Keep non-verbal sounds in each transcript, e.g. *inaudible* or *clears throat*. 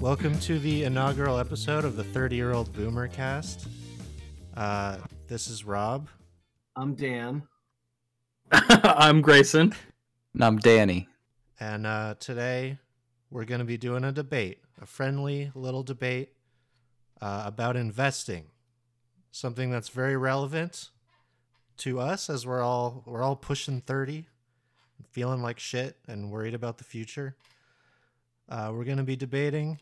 Welcome to the inaugural episode of the 30 year old Boomer cast. Uh, this is Rob. I'm Dan. *laughs* I'm Grayson. And I'm Danny. And uh, today we're going to be doing a debate, a friendly little debate uh, about investing. Something that's very relevant to us as we're all we're all pushing 30, feeling like shit and worried about the future. Uh, we're going to be debating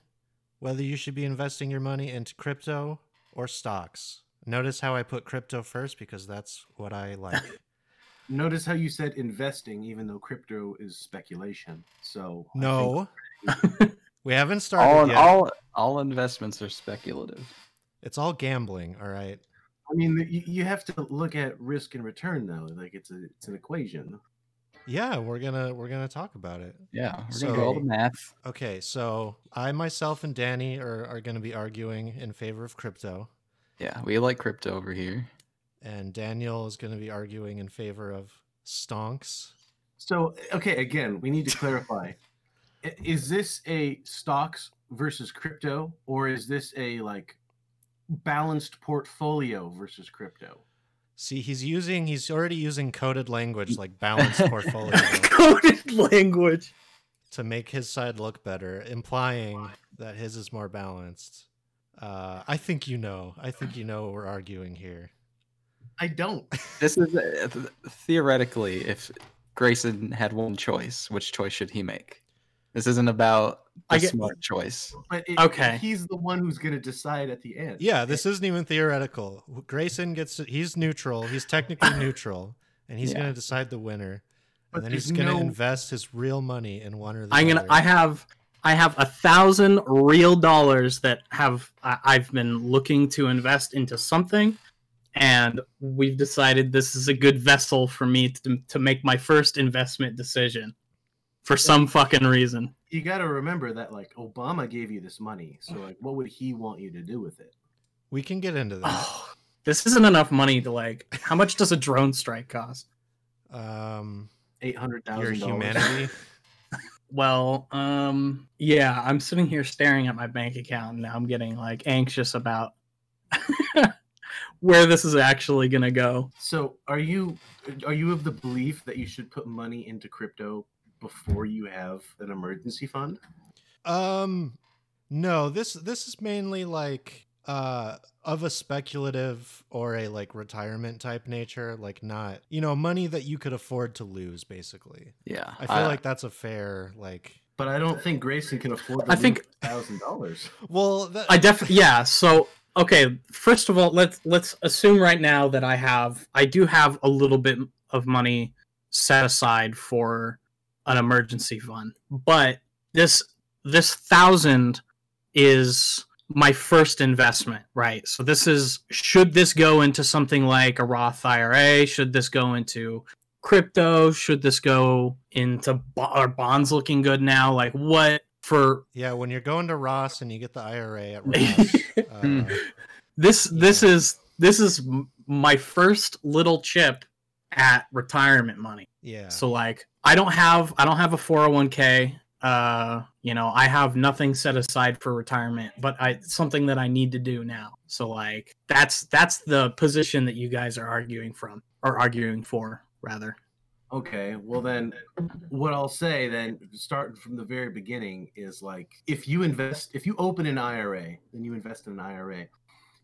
whether you should be investing your money into crypto or stocks. Notice how I put crypto first because that's what I *laughs* like. Notice how you said investing, even though crypto is speculation. So I no, *laughs* we haven't started All yet. all all investments are speculative. It's all gambling, all right. I mean, you, you have to look at risk and return though. Like it's a it's an equation. Yeah, we're gonna we're gonna talk about it. Yeah, we're gonna do all the math. Okay, so I myself and Danny are, are gonna be arguing in favor of crypto, Yeah, we like crypto over here. and Daniel is gonna be arguing in favor of stonks. So okay, again, we need to clarify: *laughs* is this a stocks versus crypto, or is this a like balanced portfolio versus crypto? See, he's using he's already using coded language like balanced *laughs* portfolio Coded language. to make his side look better, implying that his is more balanced. Uh, I think you know. I think you know what we're arguing here. I don't. *laughs* This is uh, th- theoretically, if Grayson had one choice, which choice should he make? This isn't about a get- smart choice. But it, Okay. he's the one who's going to decide at the end. Yeah, this isn't even theoretical. Grayson gets to, he's neutral. He's technically *coughs* neutral, and he's Yeah. going to decide the winner. But and then he's going to no- invest his real money in one or the other. I'm Gonna, I have. I have a thousand real dollars that have. I, I've been looking to invest into something, and we've decided this is a good vessel for me to to make my first investment decision, for some fucking reason. you got to remember that like Obama gave you this money, so like, what would he want you to do with it? we can get into that. Oh, this isn't enough money to like. How much does a drone strike cost? Um, eight hundred thousand. your humanity. *laughs* Well, um, yeah, I'm sitting here staring at my bank account and now I'm getting like anxious about *laughs* where this is actually gonna go. So, are you are you of the belief that you should put money into crypto before you have an emergency fund? Um, no. This this is mainly like uh of a speculative or a like retirement type nature. Like not you know money that you could afford to lose. Basically, Yeah, I feel like that's a fair like. But I don't think Grayson can afford. To I think- thousand dollars. *laughs* Well, that, I definitely yeah. So okay, first of all, let's let's assume right now that I have I do have a little bit of money set aside for an emergency fund, but this this thousand is my first investment, right? So this is should this go into something like a Roth IRA? Should this go into crypto? Should this go into bo- are bonds looking good now? Like what for yeah. When you're going to Ross and you get the IRA at *laughs* Ross. Hmm. uh, this this Yeah. is this is my first little chip at retirement money yeah. so like i don't have i don't have a 401k uh you know i have nothing set aside for retirement but i something that i need to do now so like that's that's the position that you guys are arguing from or arguing for rather Okay, well then, what I'll say then, starting from the very beginning, is like if you invest, if you open an IRA, then you invest in an IRA.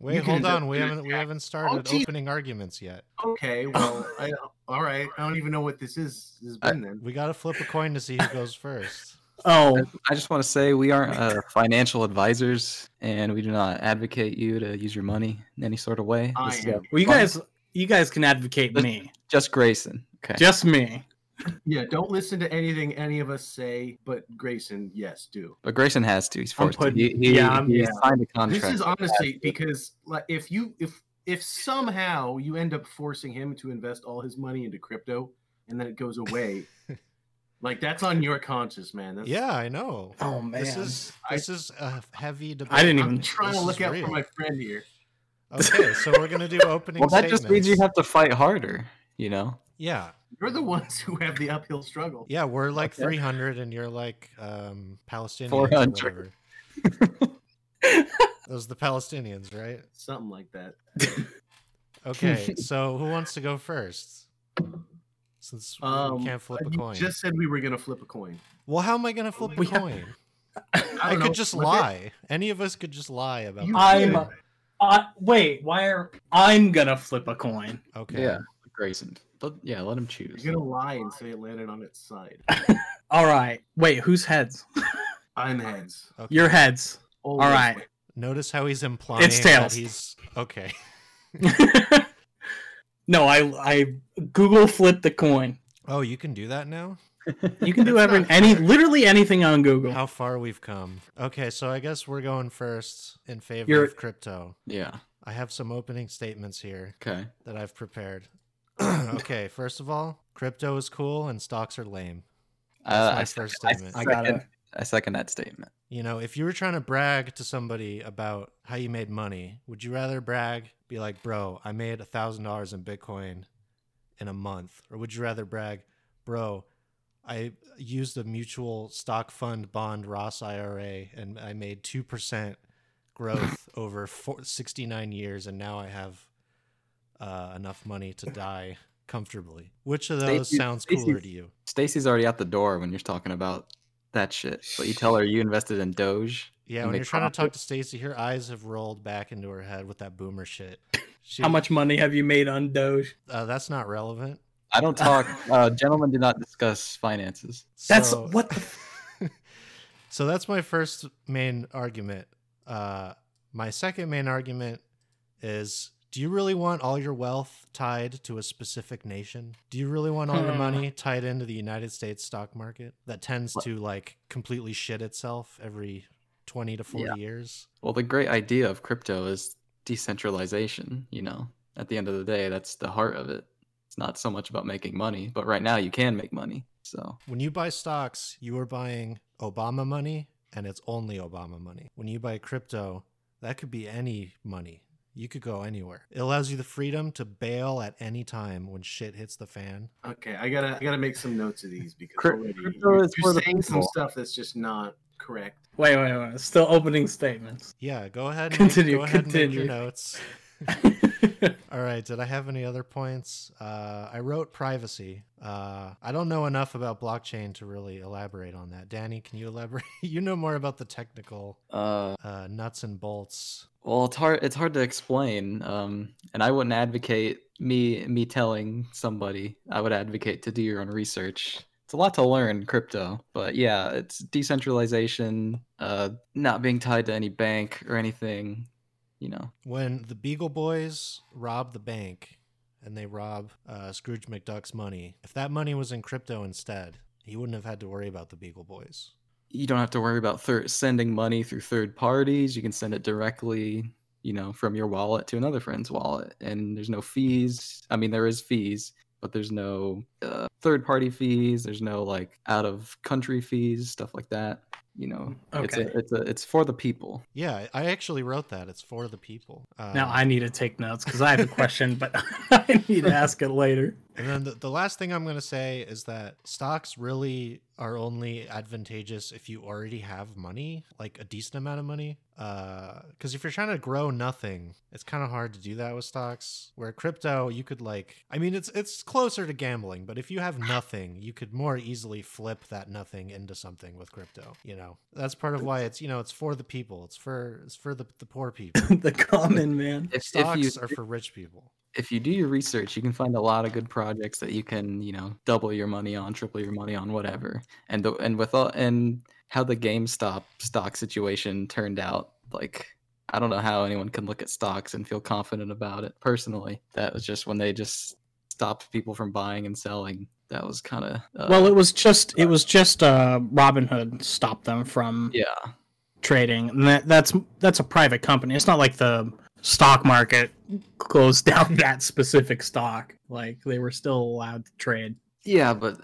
Wait, can hold on. We haven't we haven't started geez. opening arguments yet. Okay, well, I, all right, I don't even know what this is. Has been then. We got to flip a coin to see who goes first. *laughs* oh I just want to say we aren't uh, financial advisors, and we do not advocate you to use your money in any sort of way. I This am. well you guys you guys can advocate Let's- me just Grayson. Okay. just me Yeah, don't listen to anything any of us say, but Grayson, yes, do. But Grayson has to. He's I'm forced to. putting- He, he, yeah, I'm- he yeah. signed a contract. This is honestly because like if you if if somehow you end up forcing him to invest all his money into crypto and then it goes away, *laughs* like that's on your conscience, man. That's, Yeah, I know. oh man This is I- this is a heavy debate. I didn't I'm even- trying to look is out real. for my friend here. Okay, so we're gonna do *laughs* opening. well, that just means you have to fight harder. You know. Yeah, You're the ones who have the uphill struggle. yeah. We're like Okay. 300, and you're like um, Palestinian. 400. Whatever. *laughs* Those the Palestinians, right? Something like that. *laughs* Okay, *laughs* so who wants to go first? Since we Um, can't flip a coin. just said we were gonna flip a coin. Well, how am I gonna flip a We have- coin? I, I, could know, just flip it. lie. Any of us could just lie about. I'm- Uh, wait, why are I'm gonna flip a coin? Okay. Yeah, Grayson. But yeah, let him choose. You're gonna lie and say it landed on its side. *laughs* All right. Wait, whose heads? *laughs* I'm heads. Okay. Your heads. Always. right. Notice how he's implying It's that tails. he's okay. *laughs* no, I I Google flip the coin. Oh, you can do that now. You can do That's every any literally anything on Google. How far we've come. Okay, so I guess we're going first in favor You're- of crypto. Yeah. I have some opening statements here Okay. that I've prepared. *clears throat* okay, first of all, crypto is cool and stocks are lame. That's Uh, my I, first second- statement. I got second- it. I second that statement. You know, if you were trying to brag to somebody about how you made money, would you rather brag, be like, bro, I made a thousand dollars in Bitcoin in a month? Or would you rather brag, bro, I used a mutual stock fund bond Ross IRA and I made 2% growth *laughs* over four, 69 years and now I have uh, enough money to *laughs* die comfortably. Which of those Stacey- sounds cooler Stacey's- to you? Stacy's already out the door when you're talking about that shit. But you tell her you invested in Doge. Yeah, when you're trying to talk to Stacy, her eyes have rolled back into her head with that boomer shit. *laughs* She, How much money have you made on Doge? Uh, that's not relevant. I don't talk. *laughs* uh, gentlemen do not discuss finances. That's So- what the so that's my first main argument. Uh, my second main argument is: Do you really want all your wealth tied to a specific nation? Do you really want all your Hmm. money tied into the United States stock market that tends to like completely shit itself every twenty to forty Yeah. years? Well, the great idea of crypto is decentralization. You know, at the end of the day, that's the heart of it. It's not so much about making money, but right now you can make money. So When you buy stocks, you are buying Obama money, and it's only Obama money. When you buy crypto, that could be any money. You could go anywhere. It allows you the freedom to bail at any time when shit hits the fan. Okay, I gotta I gotta make some notes of these because Cryp- already you're, you're saying some stuff that's just not correct. wait, wait, wait. Still opening statements. Yeah, go ahead. And Continue, Make, go ahead and make your notes. *laughs* All right. Did I have any other points? Uh, I wrote privacy. Uh, I don't know enough about blockchain to really elaborate on that. Danny, can you elaborate? *laughs* you know more about the technical uh, uh, nuts and bolts. Well, it's hard. It's hard to explain, um, and I wouldn't advocate me me telling somebody. I would advocate to do your own research. It's a lot to learn crypto, but yeah, it's decentralization, uh, not being tied to any bank or anything. You know, When the Beagle Boys rob the bank and they rob uh, Scrooge McDuck's money, if that money was in crypto instead, he wouldn't have had to worry about the Beagle Boys. You don't have to worry about thir- sending money through third parties. You can send it directly, you know, from your wallet to another friend's wallet, and there's no fees. I mean, there is fees, but there's no uh, third party fees. There's no like out of country fees, stuff like that. You know, it's Okay. a, it's a, it's for the people. Yeah, I actually wrote that. It's for the people. Uh, now I need to take notes because I have a question, but *laughs* I need to *laughs* ask it later. And then the, the last thing I'm going to say is that stocks really are only advantageous if you already have money, like a decent amount of money. Uh, because if you're trying to grow nothing, it's kind of hard to do that with stocks. Where crypto, you could like, I mean, it's it's closer to gambling, but if you have nothing, you could more easily flip that nothing into something with crypto. You know, that's part of why it's you know it's for the people. It's for it's for the the poor people. *laughs* the common man. If, if Stocks you are for rich people. If you do your research, you can find a lot of good projects that you can, you know, double your money on, triple your money on, whatever. And the, and with all and how the GameStop stock situation turned out, like I don't know how anyone can look at stocks and feel confident about it. Personally, that was just when they just stopped people from buying and selling. That was kind of uh, Well, it was just it was just uh, Robinhood stopped them from yeah, trading, and that, that's that's a private company. It's not like the stock market closed down *laughs* that specific stock. Like they were still allowed to trade. yeah, but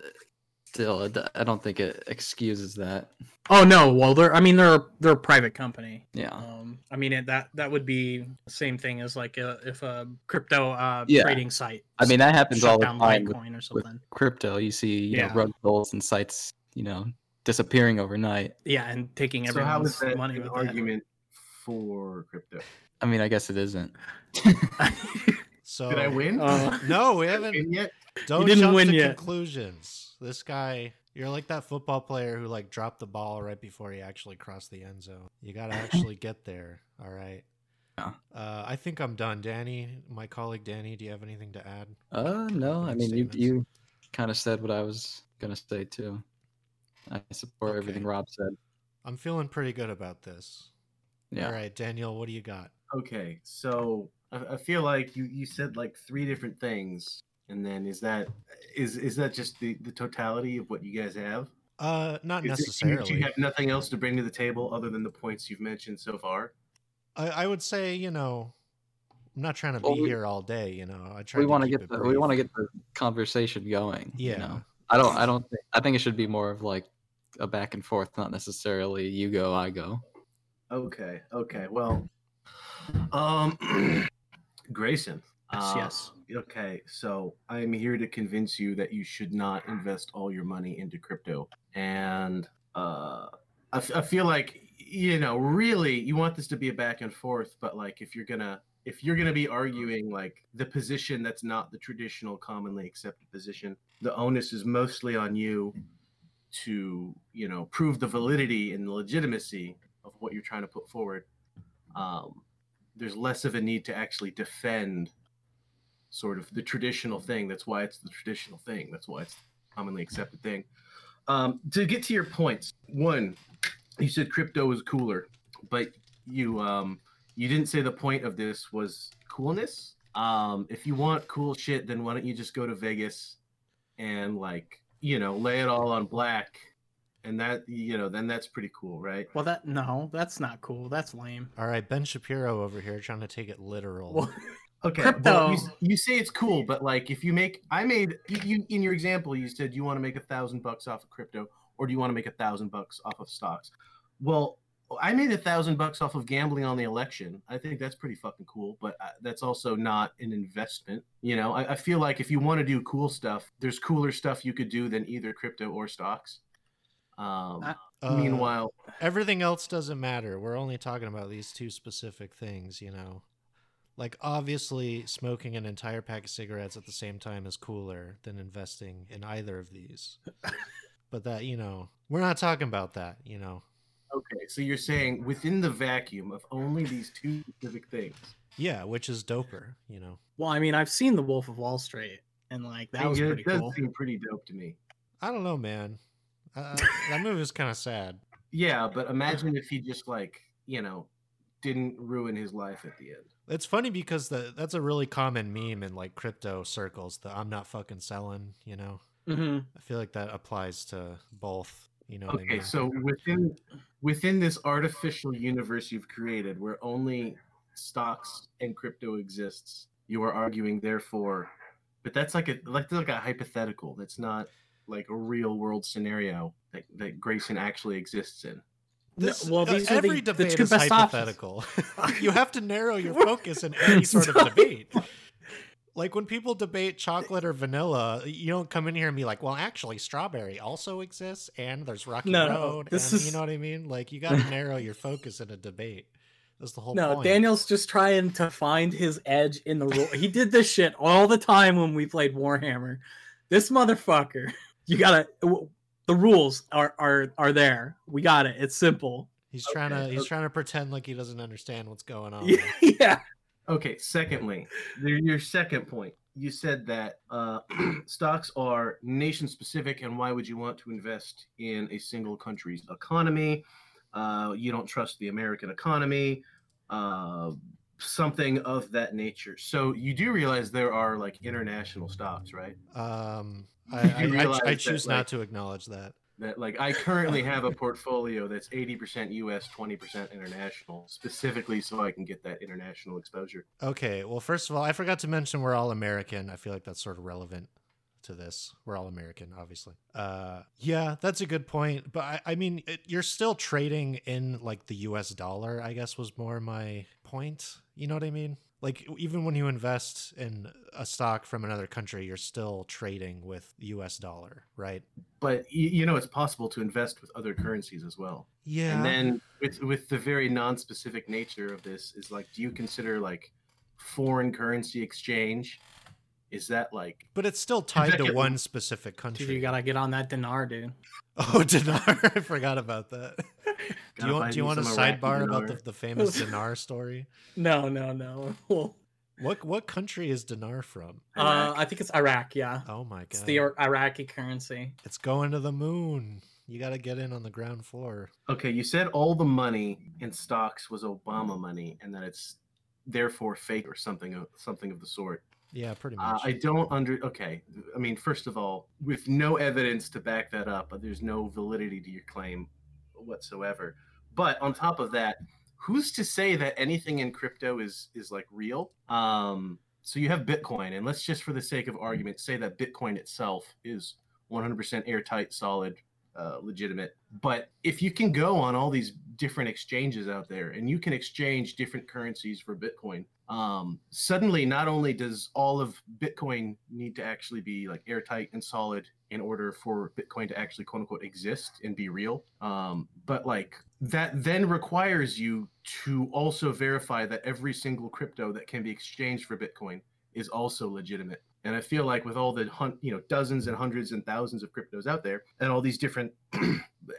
still, I don't think it excuses that. Oh no, well they're I mean they're they're a private company. Yeah. Um, I mean it, that that would be the same thing as like a, if a crypto uh, Yeah. trading site. I mean that happens all the down time with Litecoin or with something. crypto. You see, you Yeah. know, rug pulls and sites, you know, disappearing overnight. Yeah, and taking So how everyone's is that money an with argument for crypto? I mean, I guess it isn't. *laughs* So Did I win? Uh, No, we haven't. Win yet? Don't didn't jump win to yet. conclusions. This guy, you're like that football player who like dropped the ball right before he actually crossed the end zone. You got to actually get there. All right. Yeah. Uh, I think I'm done. Danny, my colleague Danny, do you have anything to add? Uh, no. I mean, you statements. you kind of said what I was gonna say too. I support everything Rob said. I'm feeling pretty good about this. Yeah. All right, Daniel, what do you got? Okay, so I, I feel like you, you said like three different things, and then is that is is that just the, the totality of what you guys have? Uh, not Is it- necessarily. do you have nothing else to bring to the table other than the points you've mentioned so far? I, I would say, you know, I'm not trying to Well, be we- here all day. You know, I try. We want to get it the we want to get the conversation going. Yeah. You know? I don't. I don't. Think, I think it should be more of like a back and forth, not necessarily you go, I go. Okay, okay, well, um, *clears throat* Grayson. Yes, uh, yes. Okay, so I'm here to convince you that you should not invest all your money into crypto. And uh, I, f- I feel like, you know, really you want this to be a back and forth, but like if you're gonna if you're gonna be arguing like the position that's not the traditional commonly accepted position, the onus is mostly on you to, you know, prove the validity and the legitimacy of what you're trying to put forward. Um, there's less of a need to actually defend sort of the traditional thing. That's why it's the traditional thing. That's why it's commonly accepted thing. Um, to get to your points, one, you said crypto is cooler, but you um, you didn't say the point of this was coolness. Um, if you want cool shit, then why don't you just go to Vegas and like you know lay it all on black, and that you know then that's pretty cool, right? Well, that no, that's not cool. That's lame. All right, Ben Shapiro over here trying to take it literal. Well, *laughs* Okay, Crypto. well, you, you say it's cool, but like if you make, I made you, you in your example, you said you want to make a thousand bucks off of crypto, or do you want to make a thousand bucks off of stocks? Well, I made a thousand bucks off of gambling on the election. I think that's pretty fucking cool, but uh, that's also not an investment. You know, I, I feel like if you want to do cool stuff, there's cooler stuff you could do than either crypto or stocks. Um, I- Uh, meanwhile, everything else doesn't matter. We're only talking about these two specific things, you know. Like obviously smoking an entire pack of cigarettes at the same time is cooler than investing in either of these. *laughs* but that, you know, we're not talking about that, you know. okay, so you're saying within the vacuum of only these two specific things, Yeah, which is doper, you know. well, I mean, I've seen The Wolf of Wall Street, and like that was it pretty does cool. seem pretty dope to me. I don't know, man. Uh, that movie was kind of sad. Yeah, but imagine if he just like, you know, didn't ruin his life at the end. It's funny because the, that's a really common meme in like crypto circles. The I'm not fucking selling, you know. hmm I feel like that applies to both. You know. what I Okay, mean? so within within this artificial universe you've created where only stocks and crypto exists, you are arguing therefore but that's like a like like a hypothetical. That's not like a real world scenario that, that Grayson actually exists in. This, well, uh, these are the- every the debate two is hypothetical. *laughs* you have to narrow your *laughs* focus in any sort of debate. Like when people debate chocolate or vanilla, you don't come in here and be like, "Well, actually, strawberry also exists, and there's Rocky No, no, Road." this and, is- you know what I mean? Like you got to *laughs* narrow your focus in a debate. That's the whole point. No, point. Daniel's just trying to find his edge in the rule. he did this shit all the time when we played Warhammer. This motherfucker, you gotta. w- The rules are are are there. We got it. It's simple. He's trying to he's okay. trying to pretend like he doesn't understand what's going on. *laughs* yeah. Okay, secondly, your, your second point. You said that uh, *clears throat* stocks are nation specific, and why would you want to invest in a single country's economy? Uh, you don't trust the American economy, uh, something of that nature. So you do realize there are like international stocks, right? Um, *laughs* I, I, I, I that, choose like- not to acknowledge that. That like I currently have a portfolio that's 80% US, 20% international, specifically so I can get that international exposure. Okay, well, first of all, I forgot to mention we're all American. I feel like that's sort of relevant to this. We're all American, obviously. Uh, yeah, that's a good point. But I, I mean, it, you're still trading in like the U.S. dollar. I guess was more my point. You know what I mean? Like even when you invest in a stock from another country, you're still trading with US dollar, right? But you, you know, it's possible to invest with other currencies as well. Yeah. And then with with the very non-specific nature of this is like, do you consider like foreign currency exchange? Is that like but it's still tied to one specific country. Dude, you gotta get on that dinar, dude. *laughs* Oh, dinar! *laughs* I forgot about that. *laughs* do you want? Do you want a some Iraqi sidebar about the, the famous *laughs* dinar story? No, no, no. Well, *laughs* What what country is dinar from? uh, I think it's Iraq. Yeah, Oh my god! it's the Iraqi currency. It's going to the moon. You got to get in on the ground floor. Okay, you said all the money in stocks was Obama money, and that it's therefore fake or something of something of the sort. Yeah, pretty Uh, much. I don't under. Okay, I mean, first of all, with no evidence to back that up, there's no validity to your claim whatsoever. But on top of that, who's to say that anything in crypto is is like real? Um, so you have Bitcoin, and let's just for the sake of argument say that Bitcoin itself is 100% airtight, solid, uh, legitimate. But if you can go on all these different exchanges out there and you can exchange different currencies for Bitcoin, um, suddenly not only does all of Bitcoin need to actually be like airtight and solid in order for Bitcoin to actually quote unquote exist and be real, um, but like that then requires you to also verify that every single crypto that can be exchanged for Bitcoin is also legitimate. And I feel like with all the hun- you know dozens and hundreds and thousands of cryptos out there, and all these different *clears throat*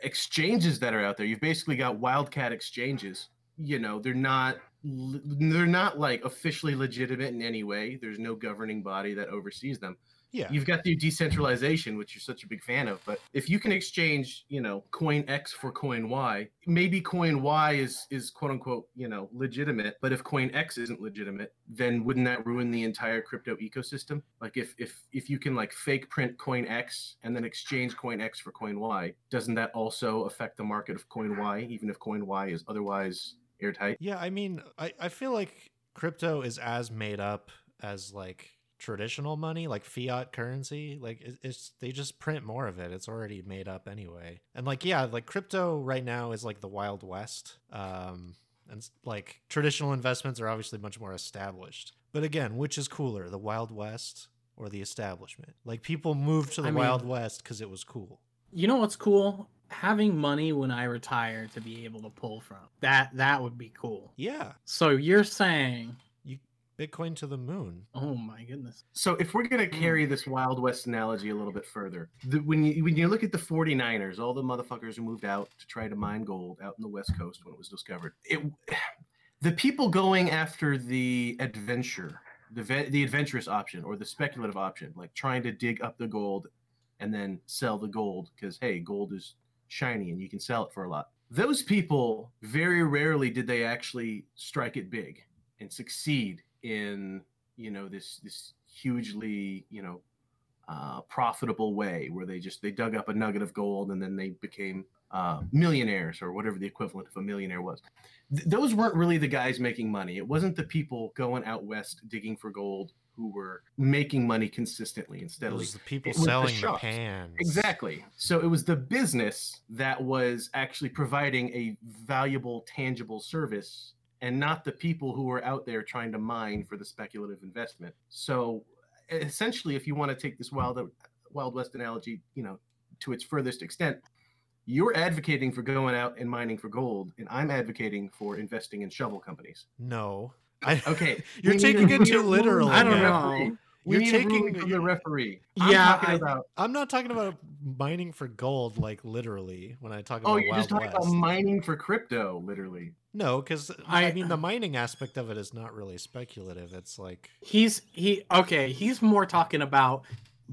exchanges that are out there, you've basically got wildcat exchanges. You know, they're not they're not like officially legitimate in any way. There's no governing body that oversees them. yeah. You've got the decentralization, which you're such a big fan of. But if you can exchange, you know, coin X for coin Y, maybe coin Y is is quote unquote, you know, legitimate. But if coin X isn't legitimate, then wouldn't that ruin the entire crypto ecosystem? Like if if if you can like fake print coin X and then exchange coin X for coin Y, doesn't that also affect the market of coin Y, even if coin Y is otherwise airtight? Yeah, I mean, I, I feel like crypto is as made up as like traditional money, like fiat currency. Like it, it's they just print more of it. It's already made up anyway. And like yeah, like crypto right now is like the wild west. Um, and like traditional investments are obviously much more established. But again, which is cooler, the wild west or the establishment? Like people moved to the I mean- wild west because it was cool. You know what's cool? Having money when I retire to be able to pull from. That that would be cool. Yeah, So you're saying, Bitcoin to the moon. oh my goodness. So if we're gonna hmm. carry this Wild West analogy a little bit further, the, when you when you look at the 49ers, all the motherfuckers who moved out to try to mine gold out in the West Coast when it was discovered, it *sighs* the people going after the adventure, the ve- the adventurous option or the speculative option, like trying to dig up the gold and then sell the gold because hey, gold is shiny and you can sell it for a lot. Those people very rarely did they actually strike it big and succeed in you know this this hugely you know uh, profitable way where they just they dug up a nugget of gold and then they became uh, millionaires or whatever the equivalent of a millionaire was. Th- those weren't really the guys making money. It wasn't the people going out west digging for gold who were making money consistently and It steadily. was the people It was the selling the shops. pans. Exactly. So it was the business that was actually providing a valuable, tangible service and not the people who were out there trying to mine for the speculative investment. So essentially, if you want to take this wild, wild west analogy, you know, to its furthest extent, you're advocating for going out and mining for gold, and I'm advocating for investing in shovel companies. No. I, *laughs* Okay, *laughs* You're taking it too literally. I don't the know. We You're taking- a ruling from the referee. I'm Yeah, talking I- about I'm not talking about mining for gold like literally when I talk oh, about Oh, you're Wild just talking West. about mining for crypto, literally. no, because I, I- mean the mining aspect of it is not really speculative. It's like He's he okay, he's more talking about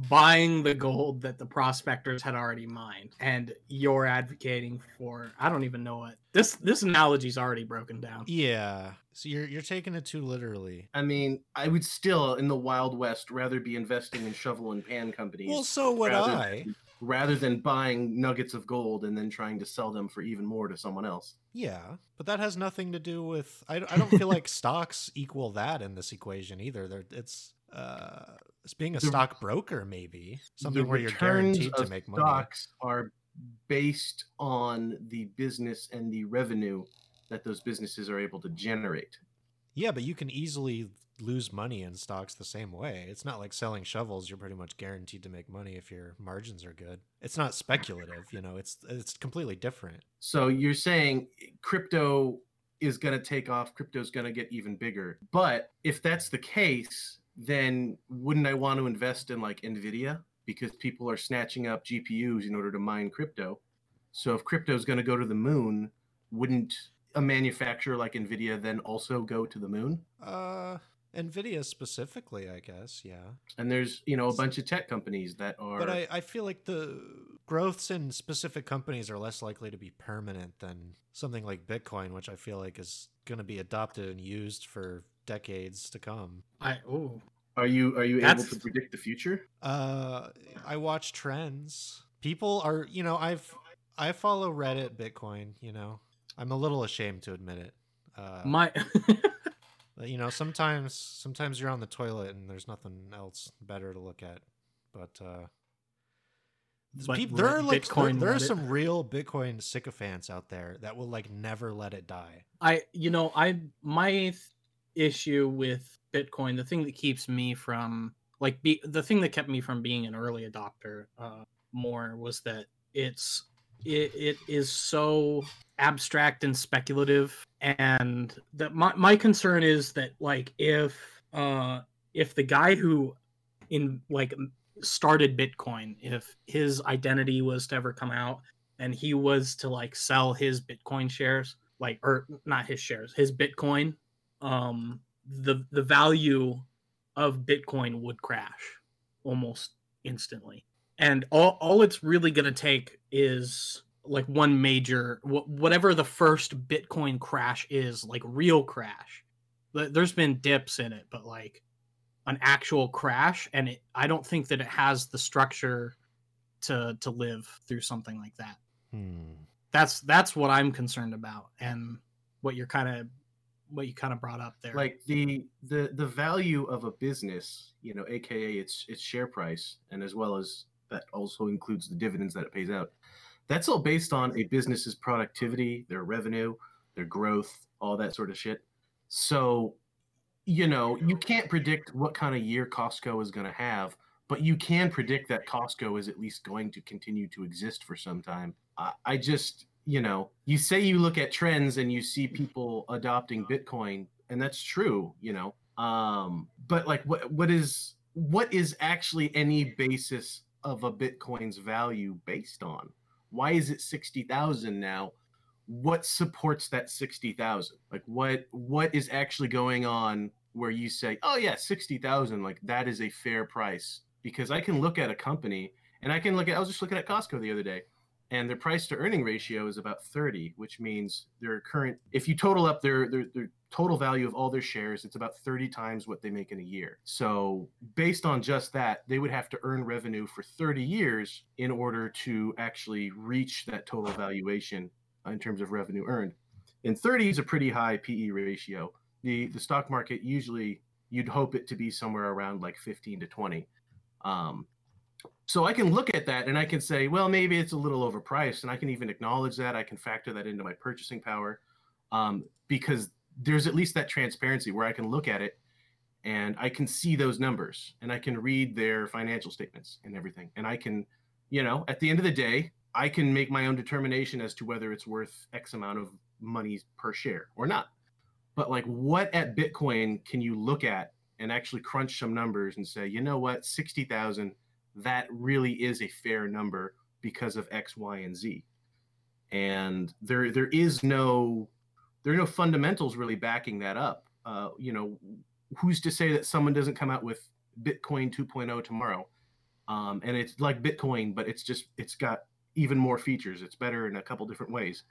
buying the gold that the prospectors had already mined and you're advocating for I don't even know what. This this analogy's already broken down. yeah. So you're you're taking it too literally. I mean, I would still, in the Wild West, rather be investing in shovel and pan companies Well, so would rather I. than- rather than buying nuggets of gold and then trying to sell them for even more to someone else. Yeah, but that has nothing to do with. I, I don't feel like *laughs* stocks equal that in this equation either. They're, it's uh, it's being a The- stockbroker maybe something where you're guaranteed to make money. stocks are based on the business and the revenue that those businesses are able to generate. Yeah, but you can easily lose money in stocks the same way. It's not like selling shovels, you're pretty much guaranteed to make money if your margins are good. It's not speculative, you know, it's it's completely different. So you're saying crypto is going to take off, crypto's going to get even bigger. But if that's the case, then wouldn't I want to invest in like Nvidia because people are snatching up GPUs in order to mine crypto? So if crypto is going to go to the moon, wouldn't a manufacturer like Nvidia then also go to the moon? Uh Nvidia specifically, I guess, yeah. And there's, you know, a bunch of tech companies that are But I, I feel like the growths in specific companies are less likely to be permanent than something like Bitcoin, which I feel like is going to be adopted and used for decades to come. I oh Are you are you That's- able to predict the future? Uh, I watch trends. People are, you know, I've I follow Reddit Bitcoin. You know, I'm a little ashamed to admit it. Uh, my *laughs* you know, sometimes sometimes you're on the toilet and there's nothing else better to look at. But uh, But peop- there are like there, Bitcoin there are Reddit- some real Bitcoin sycophants out there that will like never let it die. I you know I my th- issue with Bitcoin, the thing that keeps me from like be the thing that kept me from being an early adopter uh, more was that it's it, it is so abstract and speculative. And that my, my concern is that like if uh if the guy who in like started bitcoin if his identity was to ever come out and he was to like sell his bitcoin shares like or not his shares his bitcoin um the the value of bitcoin would crash almost instantly. And all, all it's really going to take is like one major wh- whatever the first bitcoin crash is like real crash. There's been dips in it but like an actual crash and it, i don't think that it has the structure to to live through something like that. Hmm. that's that's what i'm concerned about and what you're kind of what you kind of brought up there. Like the the the value of a business you know aka its its share price and as well as that also includes the dividends that it pays out that's all based on a business's productivity their revenue their growth all that sort of shit. So you know you can't predict what kind of year costco is going to have but you can predict that costco is at least going to continue to exist for some time. I, I just you know you say you look at trends and you see people adopting bitcoin and that's true you know um but like what what is what is actually any basis of a bitcoin's value based on? Why is it 60,000 now? What supports that 60,000 like what what is actually going on where you say oh yeah 60,000 like that is a fair price because i can look at a company and i can look at i was just looking at costco the other day and their price to earning ratio is about 30 which means their current if you total up their, their their total value of all their shares it's about 30 times what they make in a year. So based on just that they would have to earn revenue for 30 years in order to actually reach that total valuation in terms of revenue earned. And 30 is a pretty high pe ratio. The the stock market usually you'd hope it to be somewhere around like 15 to 20 um, so I can look at that and I can say, well, maybe it's a little overpriced, and I can even acknowledge that. I can factor that into my purchasing power um, because there's at least that transparency where I can look at it and I can see those numbers and I can read their financial statements and everything. And I can, you know, at the end of the day, I can make my own determination as to whether it's worth X amount of money per share or not. But like, what at Bitcoin can you look at and actually crunch some numbers and say, you know what, 60,000 that really is a fair number because of X, Y, and Z. And there there is no there are no fundamentals really backing that up. Uh, you know, who's to say that someone doesn't come out with Bitcoin 2.0 tomorrow? Um, and it's like Bitcoin, but it's just it's got even more features. It's better in a couple different ways.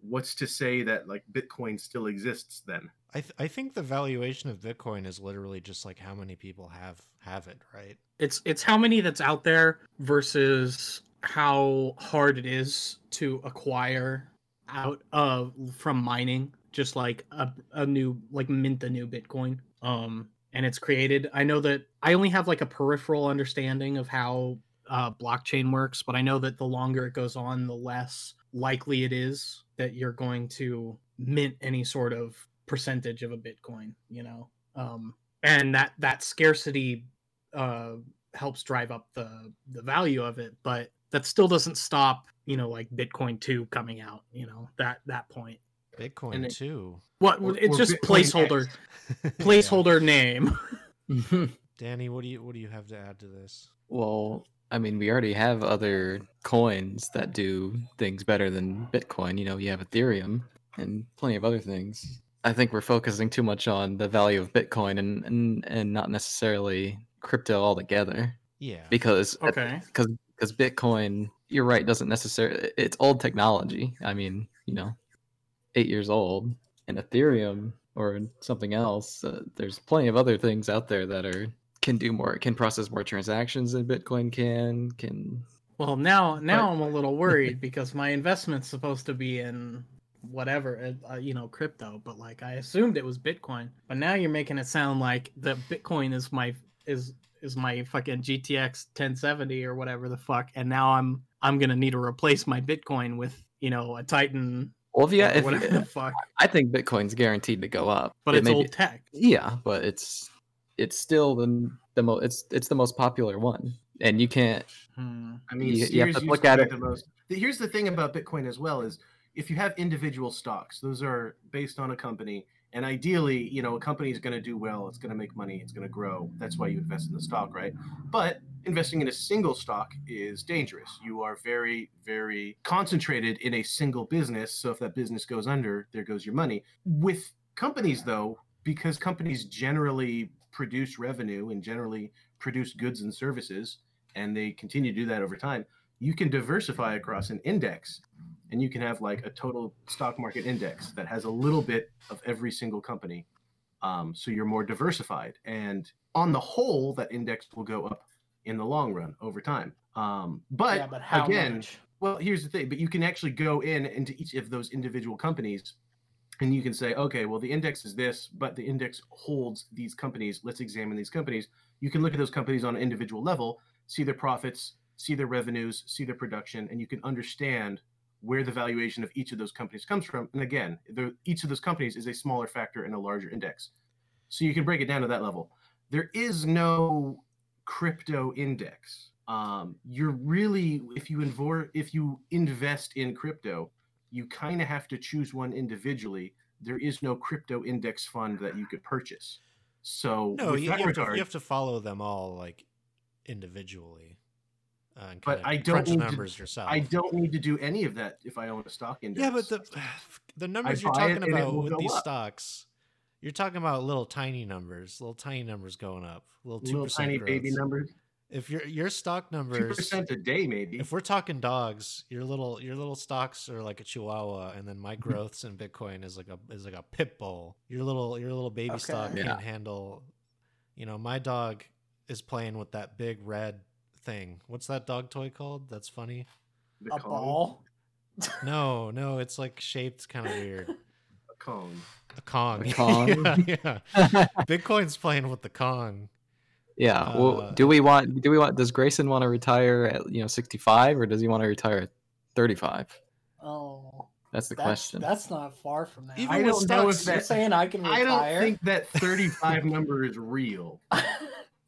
What's to say that like Bitcoin still exists then? I th- I think the valuation of Bitcoin is literally just like how many people have have it, right? it's it's how many that's out there versus how hard it is to acquire out of from mining just like a, a new like mint a new bitcoin um and it's created i know that i only have like a peripheral understanding of how uh, blockchain works but i know that the longer it goes on the less likely it is that you're going to mint any sort of percentage of a Bitcoin, you know, um, and that that scarcity uh, helps drive up the the value of it, but that still doesn't stop, you know, like Bitcoin two coming out, you know, that that point. Bitcoin And it- too. What Or- it's or just Bitcoin placeholder Yeah. *laughs* placeholder name. *laughs* *laughs* Danny, what do you what do you have to add to this? well, I mean, we already have other coins that do things better than Bitcoin. You know, you have Ethereum and plenty of other things. I think we're focusing too much on the value of Bitcoin and and, and not necessarily crypto altogether Yeah. because Okay. because because Bitcoin, you're right, doesn't necessarily it's old technology. I mean, you know, eight years old, and Ethereum or something else. Uh, there's plenty of other things out there that are can do more, can process more transactions than Bitcoin can. Can Well, now now I'm a little worried because my investment's supposed to be in whatever, uh, uh, you know, crypto, but like I assumed it was Bitcoin. But now you're making it sound like the Bitcoin is my is is my fucking GTX 1070 or whatever the fuck, and now I'm I'm gonna need to replace my Bitcoin with you know a Titan well, if you, or if whatever the *laughs* fuck. I think Bitcoin's guaranteed to go up, But It it's may be- old tech. yeah, but it's it's still the the most it's it's the most popular one, and you can't. Hmm. I mean, You- you have to look at it- The most. Here's the thing about Bitcoin as well is if you have individual stocks, those are based on a company, and ideally, you know, a company is going to do well, it's going to make money, it's going to grow. That's why you invest in the stock, right? But investing in a single stock is dangerous. You are very, very concentrated in a single business. So if that business goes under, there goes your money. With companies, though, because companies generally produce revenue and generally produce goods and services, and they continue to do that over time, you can diversify across an index and you can have like a total stock market index that has a little bit of every single company. Um, so you're more diversified. And on the whole, that index will go up in the long run over time. Um, but, yeah, but how again, much? well, here's the thing, but you can actually go in into each of those individual companies and you can say, okay, well, the index is this, but the index holds these companies. Let's examine these companies. You can look at those companies on an individual level, see their profits, see their revenues, see their production, and you can understand where the valuation of each of those companies comes from. And again, the, each of those companies is a smaller factor in a larger index. So you can break it down to that level. There is no crypto index. Um, you're really, if you invor, if you invest in crypto, you kind of have to choose one individually. There is no crypto index fund that you could purchase. So No, you, you have to, you have to follow them all like individually. Uh, and But kinda I don't crunch need the to- yourself. I don't need to do any of that if I own a stock index. Yeah, but the *sighs* the numbers you're talking about with these up. stocks, you're talking about little tiny numbers, little tiny numbers going up, little two little tiny growth. baby numbers, If your your stock numbers two numbers, percent a day, maybe. if we're talking dogs, your little your little stocks are like a chihuahua, and then my growths in Bitcoin is like a is like a pit bull. Your little your little baby stock Yeah. can't handle. You know, my dog is playing with that big red thing. What's that dog toy called? That's funny. The A Kong, ball? *laughs* No, no, it's like shaped kind of weird. *laughs* a Kong. A *laughs* Kong. A Kong? yeah, yeah. Bitcoin's playing with the Kong. Yeah. well, Uh, do we want? Do we want? Does Grayson want to retire at you know 65, or does he want to retire at 35? Oh, That's the that's, question. That's not far from now. Even I with don't know if that- saying I can retire. I don't think that 35 number is real.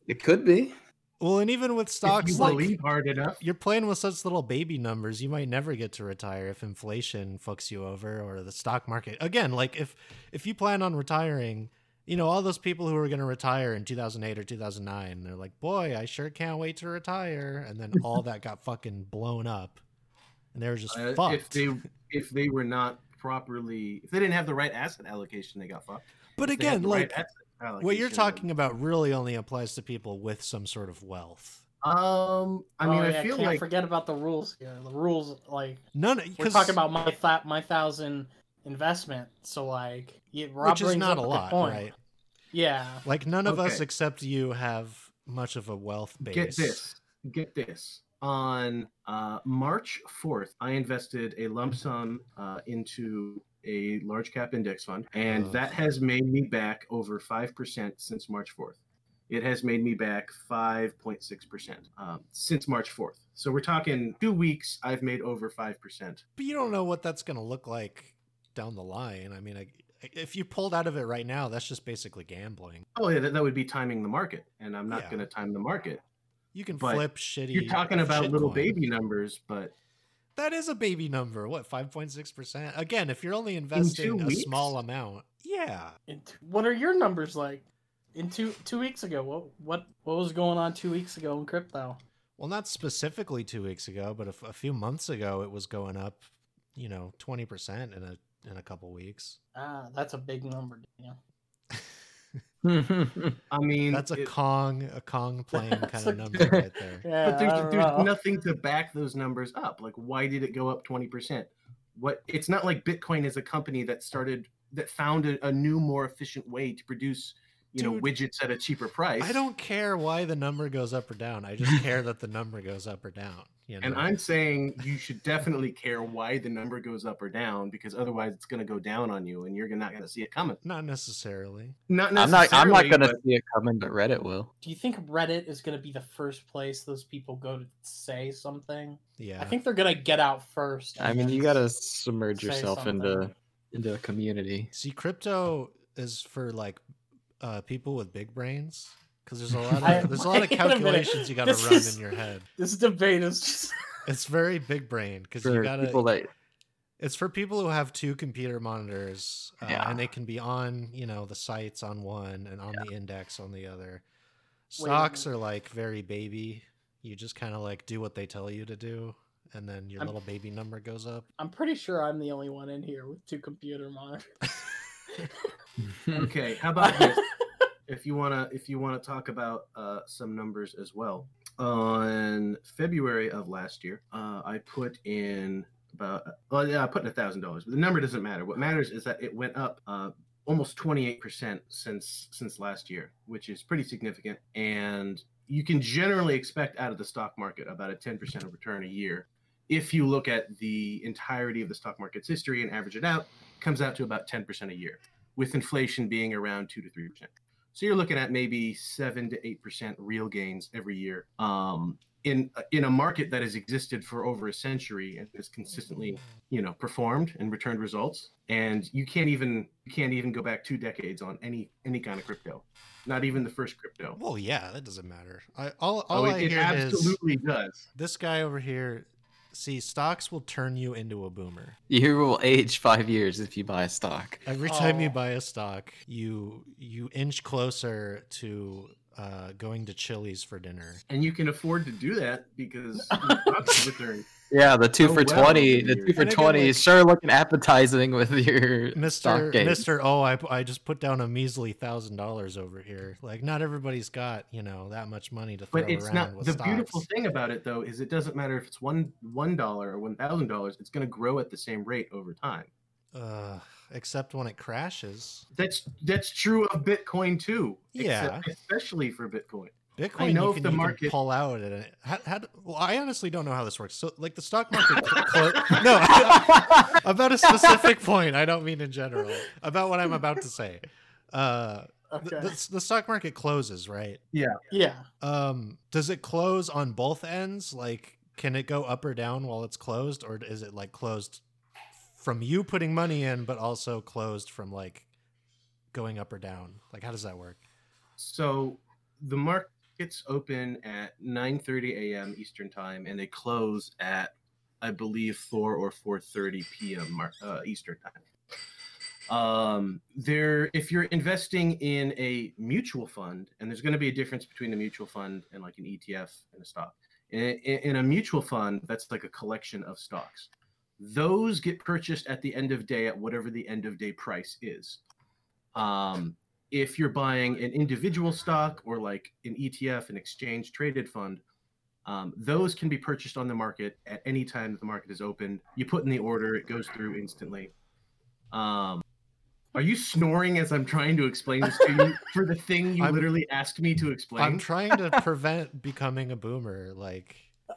It could be. Well, and even with if stocks, you like hard enough. you're playing with such little baby numbers, you might never get to retire if inflation fucks you over or the stock market. Again, like if if you plan on retiring, you know all those people who are going to retire in 2008 or 2009, they're like, "Boy, I sure can't wait to retire," and then all that got fucking blown up, and they were just Uh, fucked. if they if they were not properly if they didn't have the right asset allocation, they got fucked. but If again, the right like what you're talking about really only applies to people with some sort of wealth. Um, I mean, Oh, I feel can't like forget about the rules here. The rules, like None. We're talking about my th- my thousand investment. So like, yeah, Rob which is not a lot, point. right? Yeah. Like none of us except you have much of a wealth base. get this, get this. On uh, March 4th, I invested a lump sum uh, into a large cap index fund, and Ugh. that has made me back over 5% since March 4th. It has made me back 5.6% um, since March 4th. So we're talking two weeks, I've made over 5%. But you don't know what that's going to look like down the line. I mean, I, if you pulled out of it right now, that's just basically gambling. Oh yeah, that, that would be timing the market, and I'm not Yeah. going to time the market. You can But flip shitty. You're talking about little shitcoin. baby numbers, but That is a baby number. What, 5.6%? Again, if you're only investing a weeks? small amount. Yeah. In t- what are your numbers like? In two two weeks ago, what what what was going on two weeks ago in crypto? Well, not specifically two weeks ago, but a, f- a few months ago, it was going up, you know, 20% in a in a couple weeks. Ah, that's a big number, Daniel. *laughs* I mean, That's a it- Kong, a Kong playing *laughs* kind of number right there. Yeah, but there's, there's nothing to back those numbers up. Like, why did it go up 20%? What? It's not like Bitcoin is a company that started that found a, a new, more efficient way to produce, you know, Dude, widgets at a cheaper price. I don't care why the number goes up or down. I just care that the number goes up or down. You know? And I'm saying you should definitely care why the number goes up or down because otherwise it's going to go down on you, and you're not going to see it coming. not necessarily. Not I'm not. I'm not gonna see it coming, but Reddit will. Do you think Reddit is going to be the first place those people go to say something? Yeah. I think they're going to get out first. I mean, you gotta submerge say yourself into something. into a community. See, crypto is for like uh, people with big brains because there's a lot of there's a lot of *laughs* wait a minute. calculations you got to run is- in your head. This debate is just. *laughs* It's very big brain because you got people to. that It's for people who have two computer monitors, uh, Yeah. and they can be on you know the sites on one and on the index on the other. Wait Stocks are like very baby. You just kind of like do what they tell you to do, and then your I'm- little baby number goes up. I'm pretty sure I'm the only one in here with two computer monitors. *laughs* okay. How about this? If you wanna if you wanna talk about uh, some numbers as well. On February of last year, uh, I put in about well yeah I put in a thousand dollars, but the number doesn't matter. What matters is that it went up uh, almost twenty eight percent since since last year, which is pretty significant. And you can generally expect out of the stock market about a ten percent return a year. If you look at the entirety of the stock market's history and average it out, comes out to about ten percent a year, with inflation being around two to three percent. So you're looking at maybe seven to eight percent real gains every year. Um, in in a market that has existed for over a century and has consistently, you know, performed and returned results. And you can't even you can't even go back two decades on any any kind of crypto, not even the first crypto. Well, yeah, that doesn't matter. I all Oh, all it, I it hear is absolutely does. this guy over here. See, stocks will turn you into a boomer. you will age five years if you buy a stock. Every time you buy a stock, you you inch closer to uh, going to Chili's for dinner. And you can afford to do that because the stocks return. Yeah, the two So for well twenty, the the two for And again, twenty like- is sure looking appetizing with your Mister. Mister, oh, I I just put down a measly thousand dollars over here. Like, not everybody's got you know that much money to throw But it's around not with the stocks. beautiful thing about it though is it doesn't matter if it's one one dollar or one thousand dollars. It's going to grow at the same rate over time. Uh, except when it crashes. That's that's true of Bitcoin too. Yeah. especially for Bitcoin. Bitcoin, I know you if can, the you can market- pull out at it. How, how, well, I honestly don't know how this works. So, like the stock market, *laughs* cl- clo- no, *laughs* about a specific point. I don't mean in general. About what I'm about to say. Uh, Okay. the, the, the stock market closes, right? Yeah, yeah. Um, does it close on both ends? Like, can it go up or down while it's closed, or is it like closed from you putting money in, but also closed from like going up or down? Like, how does that work? So the markets open at 9:30 a.m. Eastern time, and they close at, I believe, 4 or 4:30 p.m. Uh, Eastern time. Um, there, if you're investing in a mutual fund, and there's going to be a difference between a mutual fund and like an ETF and a stock. In a mutual fund, that's like a collection of stocks. Those get purchased at the end of day at whatever the end of day price is. Um, if you're buying an individual stock or like an ETF, an exchange traded fund, um, those can be purchased on the market at any time that the market is open. You put in the order, it goes through instantly. Um, are you snoring as I'm trying to explain this to you *laughs* for the thing you I'm- literally asked me to explain? I'm trying to prevent becoming a boomer. Like, *laughs*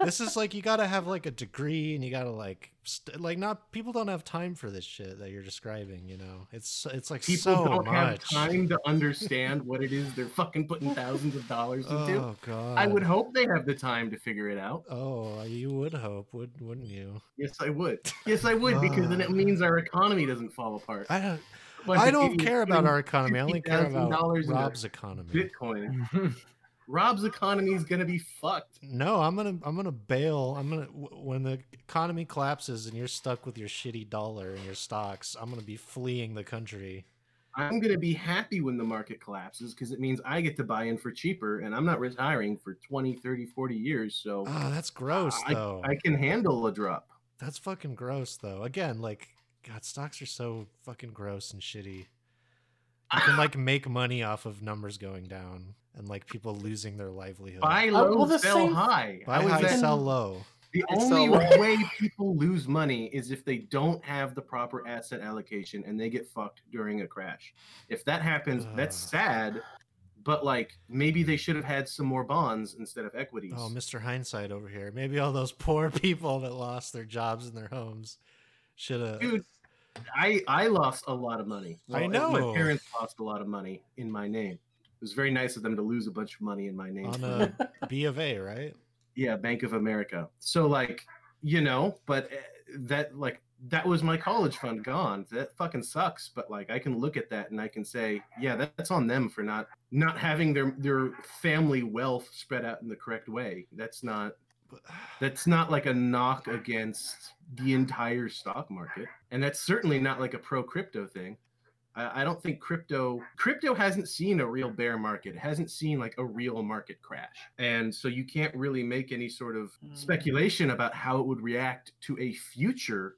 this is like you gotta have like a degree and you gotta like st- like not people don't have time for this shit that you're describing you know it's it's like People so don't have time to *laughs* understand what it is they're fucking putting thousands of dollars into. oh god I would hope they have the time to figure it out. oh you would hope would wouldn't you Yes, I would. *laughs* Yes, I would, because then it means our ah. economy doesn't fall apart. i don't Bunch i don't care about our economy i only care about $50,000 into rob's economy Bitcoin. *laughs* Rob's economy is gonna be fucked. no i'm gonna i'm gonna bail i'm gonna when the economy collapses and you're stuck with your shitty dollar and your stocks i'm gonna be fleeing the country I'm gonna be happy when the market collapses because it means I get to buy in for cheaper and I'm not retiring for 20, 30, 40 years. So oh that's gross I, though I can handle a drop. That's fucking gross, though. Again, like, God, stocks are so fucking gross and shitty. You can like *laughs* make money off of numbers going down and like people losing their livelihood. Buy Uh, low, well, sell same- high. Buy I was high, at- sell low. The It's only so- way people lose money is if they don't have the proper asset allocation and they get fucked during a crash. If that happens, that's sad. But like maybe they should have had some more bonds instead of equities. Oh, Mr. Hindsight over here. Maybe all those *laughs* poor people that lost their jobs and their homes should have. Dude, I I lost a lot of money. I know. My parents lost a lot of money in my name. It was very nice of them to lose a bunch of money in my name. On a *laughs* B of A, right? yeah bank of america so like you know but uh, that like that was my college fund gone that fucking sucks but like i can look at that and i can say yeah that- that's on them for not not having their their family wealth spread out in the correct way that's not that's not like a knock against the entire stock market and that's certainly not like a pro crypto thing. I, I don't think crypto crypto hasn't seen a real bear market. It hasn't seen like a real market crash. And so you can't really make any sort of Mm. speculation about how it would react to a future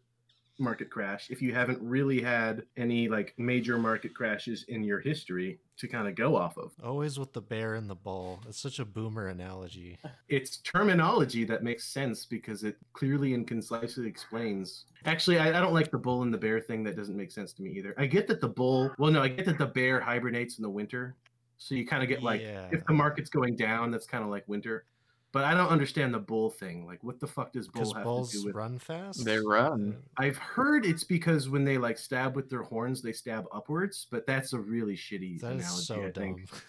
market crash if you haven't really had any like major market crashes in your history to kind of go off of Always with the bear and the bull. It's such a boomer analogy. *laughs* it's terminology that makes sense because it clearly and concisely explains. Actually, I, I don't like the bull and the bear thing. That doesn't make sense to me either. I get that the bull, well, no, I get that the bear hibernates in the winter. So you kind of get like, Yeah. if the market's going down, that's kind of like winter. But I don't understand the bull thing. Like, what the fuck does bull have bulls to do with run fast. They run. I've heard it's because when they like stab with their horns, they stab upwards, but that's a really shitty That analogy. is so I dumb. think. *laughs*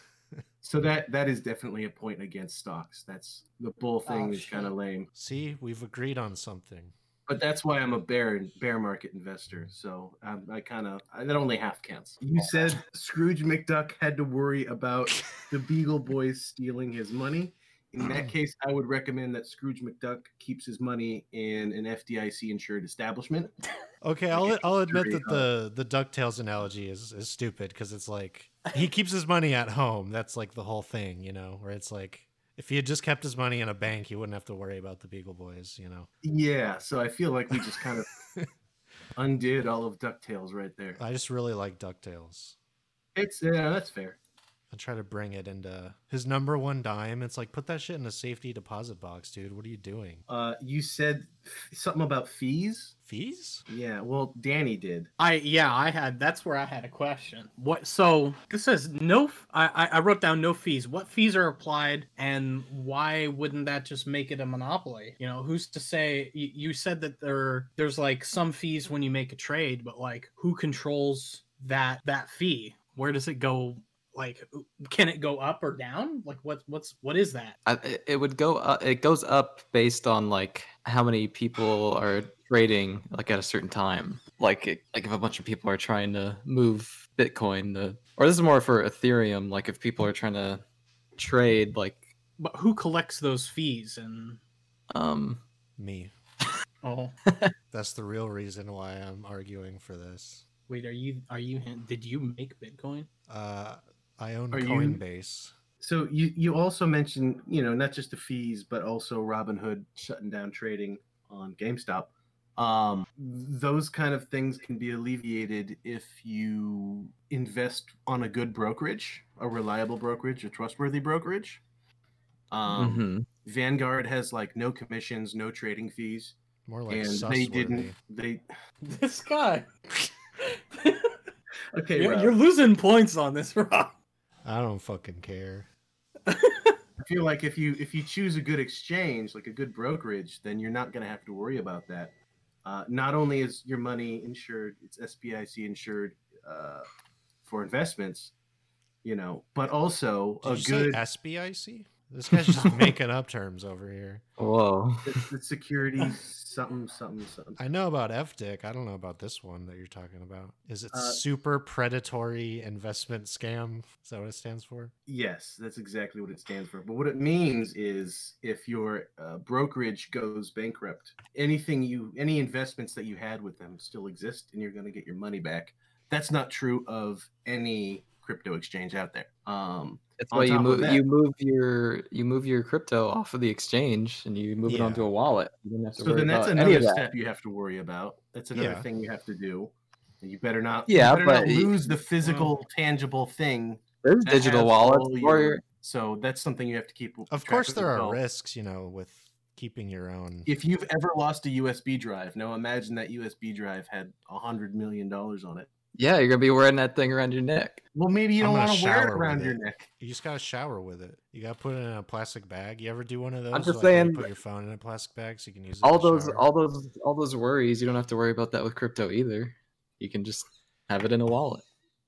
So that that is definitely a point against stocks. That's the bull thing Oh, is kind of lame. See, we've agreed on something. But that's why I'm a bear bear market investor. So um, I kind of that only half counts. You said Scrooge McDuck had to worry about *laughs* the Beagle Boys stealing his money. In that *clears throat* case, I would recommend that Scrooge McDuck keeps his money in an FDIC insured establishment. *laughs* Okay, I'll I'll admit that uh, the the Ducktales analogy is is stupid because it's like he keeps his money at home. That's like the whole thing, you know. Where it's like if he had just kept his money in a bank, he wouldn't have to worry about the Beagle Boys, you know. Yeah, so I feel like we just kind of *laughs* undid all of Ducktales right there. I just really like Ducktales. It's yeah, that's fair. I try to bring it into his number one dime. It's like put that shit in a safety deposit box, dude. What are you doing? Uh, you said f- something about fees. Fees? Yeah, well, Danny did. I yeah, I had that's where I had a question. What so this says no f- I I- I wrote down no fees. What fees are applied and why wouldn't that just make it a monopoly? You know, who's to say you, you said that there there's like some fees when you make a trade, but like who controls that that fee? Where does it go? Like can it go up or down? Like what what's what is that? I, it- it would go up, it goes up based on like how many people are trading like at a certain time like it, like if a bunch of people are trying to move bitcoin the or this is more for ethereum like if people are trying to trade like But who collects those fees and um Me. oh *laughs* That's the real reason why I'm arguing for this. wait, are you are you did you make Bitcoin? Uh, I own Are you- Coinbase. So you you also mentioned you know not just the fees but also Robinhood shutting down trading on GameStop. Um, those kind of things can be alleviated if you invest on a good brokerage, a reliable brokerage, a trustworthy brokerage. Um, mhm. Vanguard has like no commissions, no trading fees, More like and they didn't. They *laughs* This guy. *laughs* okay. you're, you're losing points on this, *laughs* Rob. I don't fucking care. I feel like if you if you choose a good exchange, like a good brokerage, then you're not going to have to worry about that. Uh, not only is your money insured, it's SBIC insured uh, for investments, you know, but also Did a you good say SBIC? This guy's just *laughs* making up terms over here. Whoa. it's the security something something something. I know about FDIC. I don't know about this one that you're talking about. Is it Uh, super predatory investment scam? Is that what it stands for? Yes, that's exactly what it stands for. But what it means is if your uh, brokerage goes bankrupt, anything you, any investments that you had with them still exist and you're going to get your money back. That's not true of any crypto exchange out there. Um, That's why you move you move your you move your crypto off of the exchange and you move it onto a wallet. You don't have to so worry then that's about another of that. step you have to worry about. That's another Yeah. thing you have to do. You better not, Yeah, you better not but y- lose the mm. physical, tangible thing. There's digital has wallets all your- So that's something you have to keep. Of track course, there are well. risks, you know, with keeping your own. if you've ever lost a USB drive, now imagine that USB drive had a hundred million dollars on it. Yeah, you're gonna be wearing that thing around your neck. Well, maybe you I'm don't want to wear it around your it. neck. You just gotta shower with it. You gotta put it in a plastic bag. You ever do one of those? just like, where you saying- put your phone in a plastic bag so you can use it. All in the those shower? all those all those worries, you don't have to worry about that with crypto either. You can just have it in a wallet.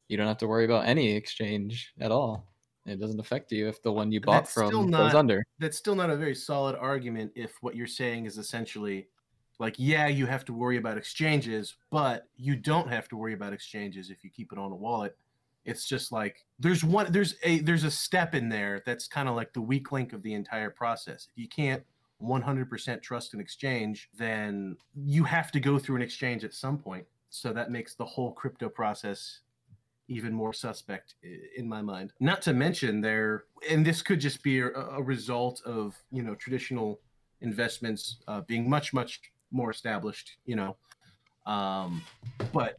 You don't have to worry about any exchange at all. It doesn't affect you if the one you bought that's still from not- goes under. That's still not a very solid argument if what you're saying is essentially like, yeah, you have to worry about exchanges, but you don't have to worry about exchanges if you keep it on a wallet. It's just like there's one there's a there's a step in there that's kind of like the weak link of the entire process. If you can't 100% trust an exchange, then you have to go through an exchange at some point. So that makes the whole crypto process even more suspect in my mind. Not to mention there, and this could just be a, a result of you know traditional investments uh, being much much more established. You know, um, but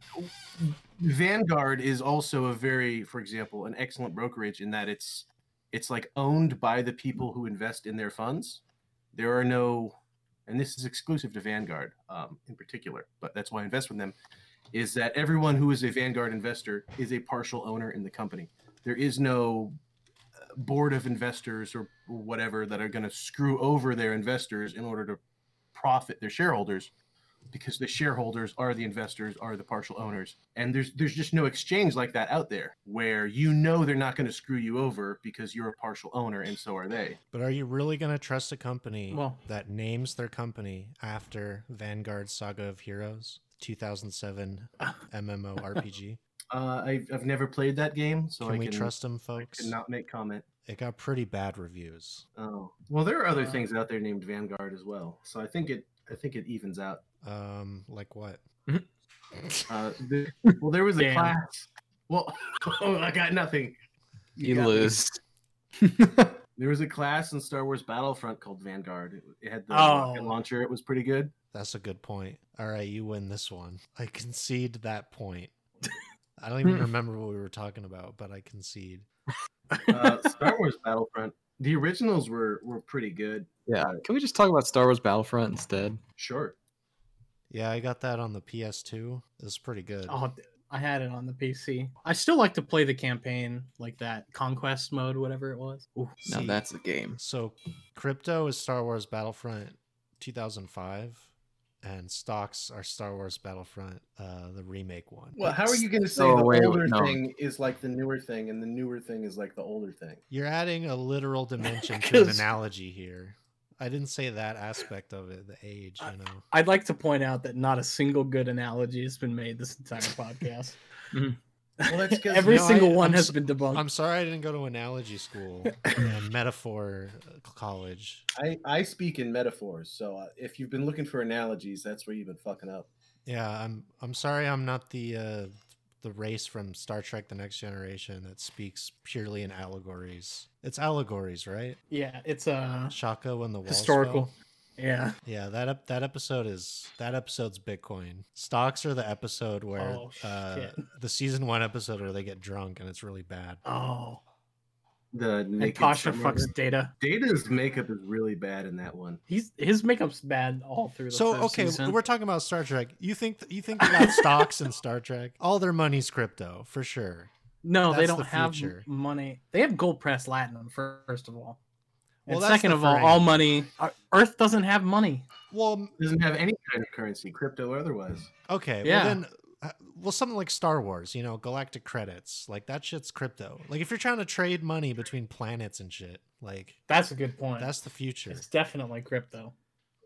Vanguard is also a very, for example, an excellent brokerage in that it's it's like owned by the people who invest in their funds. There are no, and this is exclusive to Vanguard um, in particular, but that's why I invest with them is that everyone who is a Vanguard investor is a partial owner in the company. There is no uh, board of investors or whatever that are going to screw over their investors in order to profit their shareholders because the shareholders are the investors are the partial owners and there's there's just no exchange like that out there where you know they're not going to screw you over because you're a partial owner and so are they But are you really gonna trust a company Well- that names their company after Vanguard Saga of Heroes, 2007 *laughs* MMORPG? uh, I've, I've never played that game so Can i we can trust them, I folks? cannot make comment It got pretty bad reviews. Oh well, there are other Uh, things out there named Vanguard as well. So I think it I think it evens out. Um, like what? *laughs* Uh, the, well, there was a Damn. class. Well, *laughs* oh, I got nothing. You got lose. *laughs* There was a class in Star Wars Battlefront called Vanguard. It, it had the Oh. rocket launcher. It was pretty good. That's a good point. All right, you win this one. I concede that point. I don't even remember what we were talking about, but I concede. Uh, Star Wars Battlefront. The originals were were pretty good. Yeah. Can we just talk about Star Wars Battlefront instead? Sure. Yeah, I got that on the PS2. It's pretty good. Oh, d- I had it on the PC. I still like to play the campaign, like that conquest mode, whatever it was. Ooh. No, See, that's a game. So, Crypto is Star Wars Battlefront 2005, and stocks are Star Wars Battlefront, uh, the remake one. Well, how are you going to say Oh, the wait, wait, older no. thing is like the newer thing, and the newer thing is like the older thing? You're adding a literal dimension to an *laughs* analogy here. I didn't say that aspect of it, the age, you know. I'd like to point out that not a single good analogy has been made this entire *laughs* podcast. Well, that's 'cause, Every you know, single I- one I'm has s- been debunked. I'm sorry I didn't go to analogy school and metaphor uh, college. I, I speak in metaphors, so uh, if you've been looking for analogies, that's where you've been fucking up. Yeah, I'm I'm sorry I'm not the uh the race from Star Trek the Next Generation that speaks purely in allegories. It's allegories, right? yeah, it's uh Shaka when the walls historical. fell? Yeah. Yeah, that ep- that episode is that episode's Bitcoin. Stocks are the episode where Oh, uh, the season one episode where they get drunk and it's really bad. Oh. The And Tasha fucks Data. Data's makeup is really bad in that one. He's his makeup's bad all through the So first okay, season. we're talking about Star Trek. You think you think they got *laughs* stocks in Star Trek? All their money's crypto for sure. No, they don't the have future. money. They have gold press latinum first of all. Well, and second of all, all money. uh, Earth doesn't have money. Well, doesn't have any kind of currency, crypto or otherwise. okay. Yeah. Well, then, uh, well, something like Star Wars, you know, galactic credits, like that shit's crypto. Like if you're trying to trade money between planets and shit, like That's a good point. that's the future. it's definitely crypto.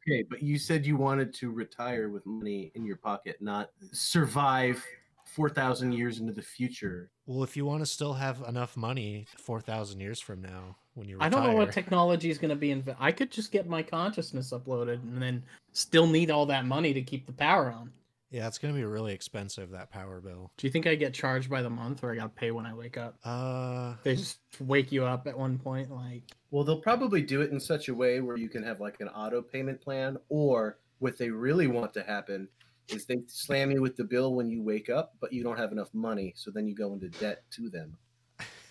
Okay, but you said you wanted to retire with money in your pocket, not survive four thousand years into the future. Well, if you want to still have enough money four thousand years from now, when you I don't know what technology is going to be. Inv- I could just get my consciousness uploaded and then still need all that money to keep the power on. yeah, it's gonna be really expensive that power bill. Do you think I get charged by the month or I got to pay when I wake up? Uh, They just wake you up at one point, like, Well, they'll probably do it in such a way where you can have like an auto payment plan, or what they really want to happen is they slam you with the bill when you wake up, but you don't have enough money, so then you go into debt to them.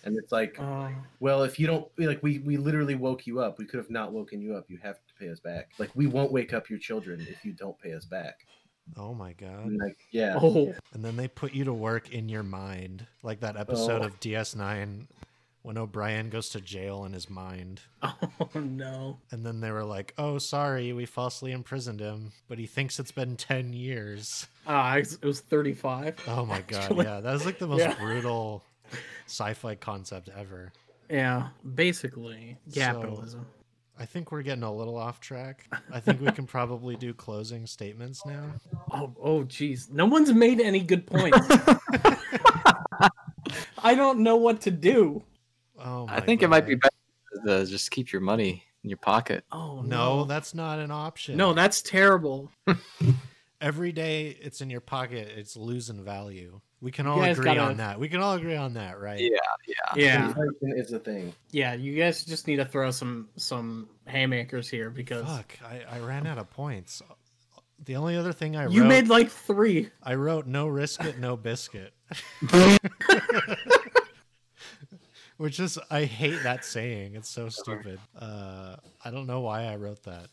And it's like, uh, well, if you don't like, we we literally woke you up. We could have not woken you up. You have to pay us back. Like, we won't wake up your children if you don't pay us back. oh my god. And like, yeah, oh, And then they put you to work in your mind, like that episode Oh. of DS9 when O'Brien goes to jail in his mind. *laughs* oh no. And then they were like, "Oh, sorry, we falsely imprisoned him, but he thinks it's been ten years." Ah, it was- it was 35. Oh my god, *laughs* Actually, yeah, that was like the most Yeah. brutal sci-fi concept ever. Yeah, basically capitalism. I think we're getting a little off track. I think we can probably do closing statements now. *laughs* Oh, oh, jeez. No one's made any good points. *laughs* I don't know what to do. Oh, I my think it might be God. better to just keep your money in your pocket. Oh No, no, that's not an option. no, that's terrible. *laughs* every day it's in your pocket, it's losing value. We can all agree gotta- on that. We can all agree on that, right? Yeah. Yeah, inflation is a thing. yeah. You guys just need to throw some some haymakers here because Fuck, I, I ran out of points. The only other thing I you wrote, made like three. I wrote no risk it, no biscuit. *laughs* Which is I hate that saying. It's so stupid. Uh, I don't know why I wrote that.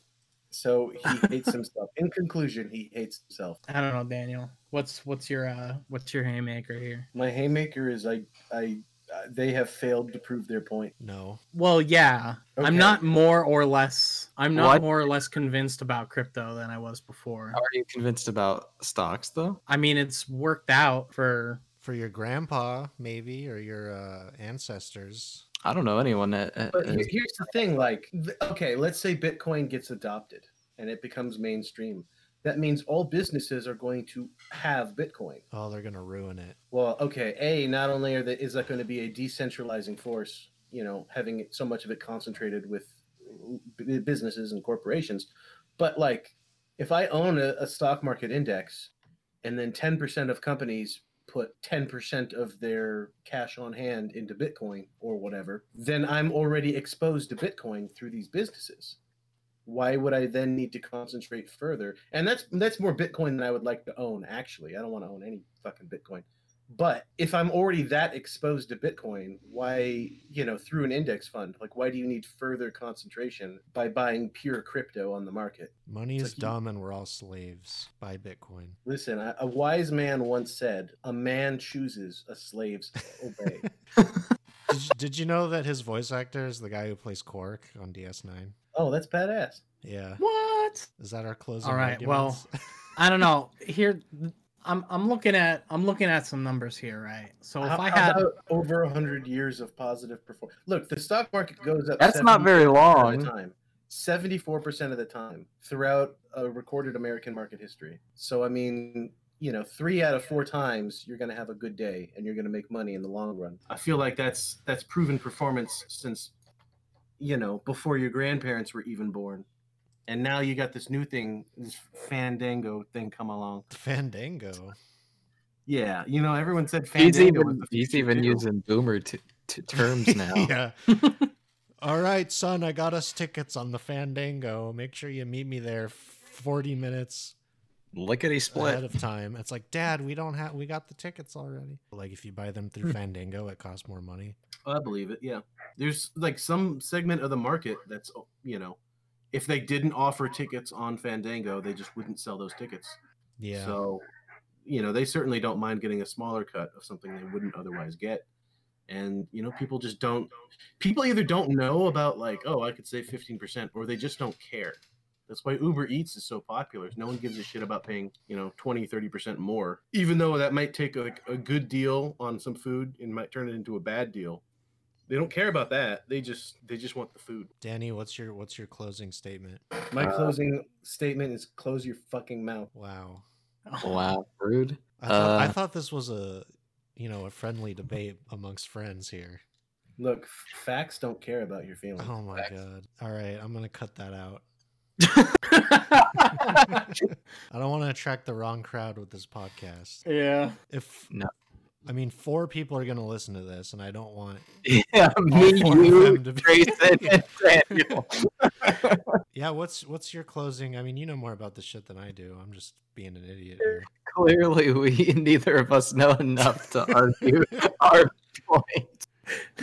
So he hates *laughs* himself. In conclusion, he hates himself. I don't know, Daniel. What's what's your uh what's your haymaker here? My haymaker is I I uh, they have failed to prove their point. No. Well, yeah. Okay. I'm not more or less. I'm not What? more or less convinced about crypto than I was before. Are you convinced about stocks though? I mean, it's worked out for. For your grandpa, maybe, or your uh, ancestors. I don't know anyone that. that But here's the thing: like, okay, let's say Bitcoin gets adopted and it becomes mainstream. That means all businesses are going to have Bitcoin. Oh, they're gonna ruin it. Well, okay, a not only are the, is that going to be a decentralizing force, you know, having so much of it concentrated with businesses and corporations, but like, if I own a, a stock market index, and then ten percent of companies put 10% of their cash on hand into Bitcoin or whatever, then I'm already exposed to Bitcoin through these businesses. Why would I then need to concentrate further? And that's that's more Bitcoin than I would like to own actually. I don't want to own any fucking Bitcoin. But if I'm already that exposed to Bitcoin, why, you know, through an index fund, like why do you need further concentration by buying pure crypto on the market? Money It's is like you- dumb, and we're all slaves. Buy Bitcoin. Listen, a a wise man once said, "A man chooses, a slave's obey." *laughs* did, you, did you know that his voice actor is the guy who plays Quark on DS9? oh, that's badass. Yeah. What? Is that our closing? All right, well. *laughs* I don't know. Here, I'm I'm looking at I'm looking at some numbers here, right? So if How- I how had about over hundred years of positive performance, look, the stock market goes up. That's not very long. Time. Seventy-four percent of the time throughout a recorded American market history. So I mean, you know, three out of four times you're going to have a good day and you're going to make money in the long run. I feel like that's that's proven performance since, you know, before your grandparents were even born. And now you got this new thing, this Fandango thing come along. Fandango. Yeah, you know, everyone said he's Fandango. was even the he's even using boomer t- t- terms *laughs* now. yeah. *laughs* All right, son, I got us tickets on the Fandango. Make sure you meet me there 40 minutes Lickety ahead split. of time. It's like, Dad, we don't have, we got the tickets already. Like, if you buy them through hmm. Fandango, it costs more money. I believe it. Yeah, there's like some segment of the market that's you know, if they didn't offer tickets on Fandango, they just wouldn't sell those tickets. Yeah. So, you know, they certainly don't mind getting a smaller cut of something they wouldn't otherwise get. and you know people just don't. People either don't know about like, oh, I could save fifteen percent, or they just don't care. That's why Uber Eats is so popular. No one gives a shit about paying, you know, 20, 30% more. Even though that might take like a good deal on some food and might turn it into a bad deal. They don't care about that. They just they just want the food. Danny, what's your what's your closing statement? My Uh, closing statement is close your fucking mouth. Wow. Wow, rude. I thought, I Uh, thought this was a you know a friendly debate amongst friends here. Look, facts don't care about your feelings. Oh my Facts. god. All right, I'm gonna cut that out. *laughs* I don't want to attract the wrong crowd with this podcast. yeah. If No. I mean, four people are gonna listen to this, and I don't want. *laughs* yeah, me, you, to be- Grayson, *laughs* Daniel. *laughs* Yeah, what's what's your closing? I mean, you know more about this shit than I do. I'm just being an idiot here. Clearly, we neither of us know enough to argue our point.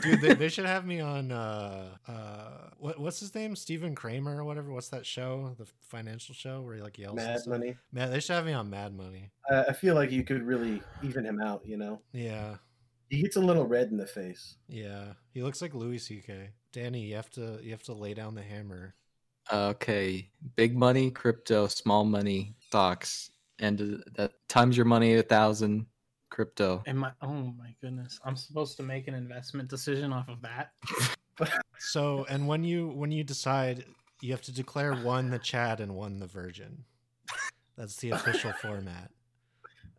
Dude, they, they should have me on uh uh what what's his name? Stephen Kramer or whatever. What's that show? The financial show where he like yells. and Mad money. Mad, they should have me on Mad Money. Uh, I feel like you could really even him out. You know, Yeah, he gets a little red in the face. yeah. He looks like Louis C.K. Danny, you have to you have to lay down the hammer. Okay, big money, crypto, small money, stocks, and uh, that times your money a thousand, crypto. Am I? Oh my goodness! I'm supposed to make an investment decision off of that. *laughs* So, and when you when you decide, you have to declare one the Chad and one the Virgin. That's the official *laughs* format.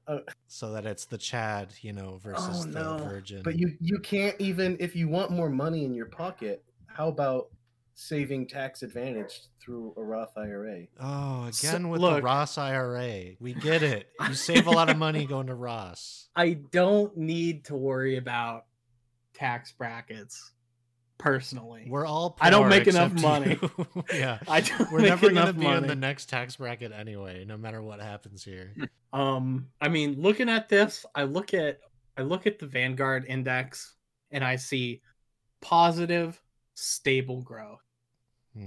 Uh, so that it's the Chad, you know, versus Oh, the no. Virgin. But you you can't even if you want more money in your pocket. How about saving tax advantage through a Roth IRA? Oh, So- again with the Roth IRA. We get it. You save a lot of money going to Ross. *laughs* I don't need to worry about tax brackets personally. We're all poor I don't make enough money. *laughs* yeah. *laughs* I don't We're make never going to be money. in the next tax bracket anyway, no matter what happens here. Um, I mean, looking at this, I look at I look at the Vanguard index and I see positive, stable growth.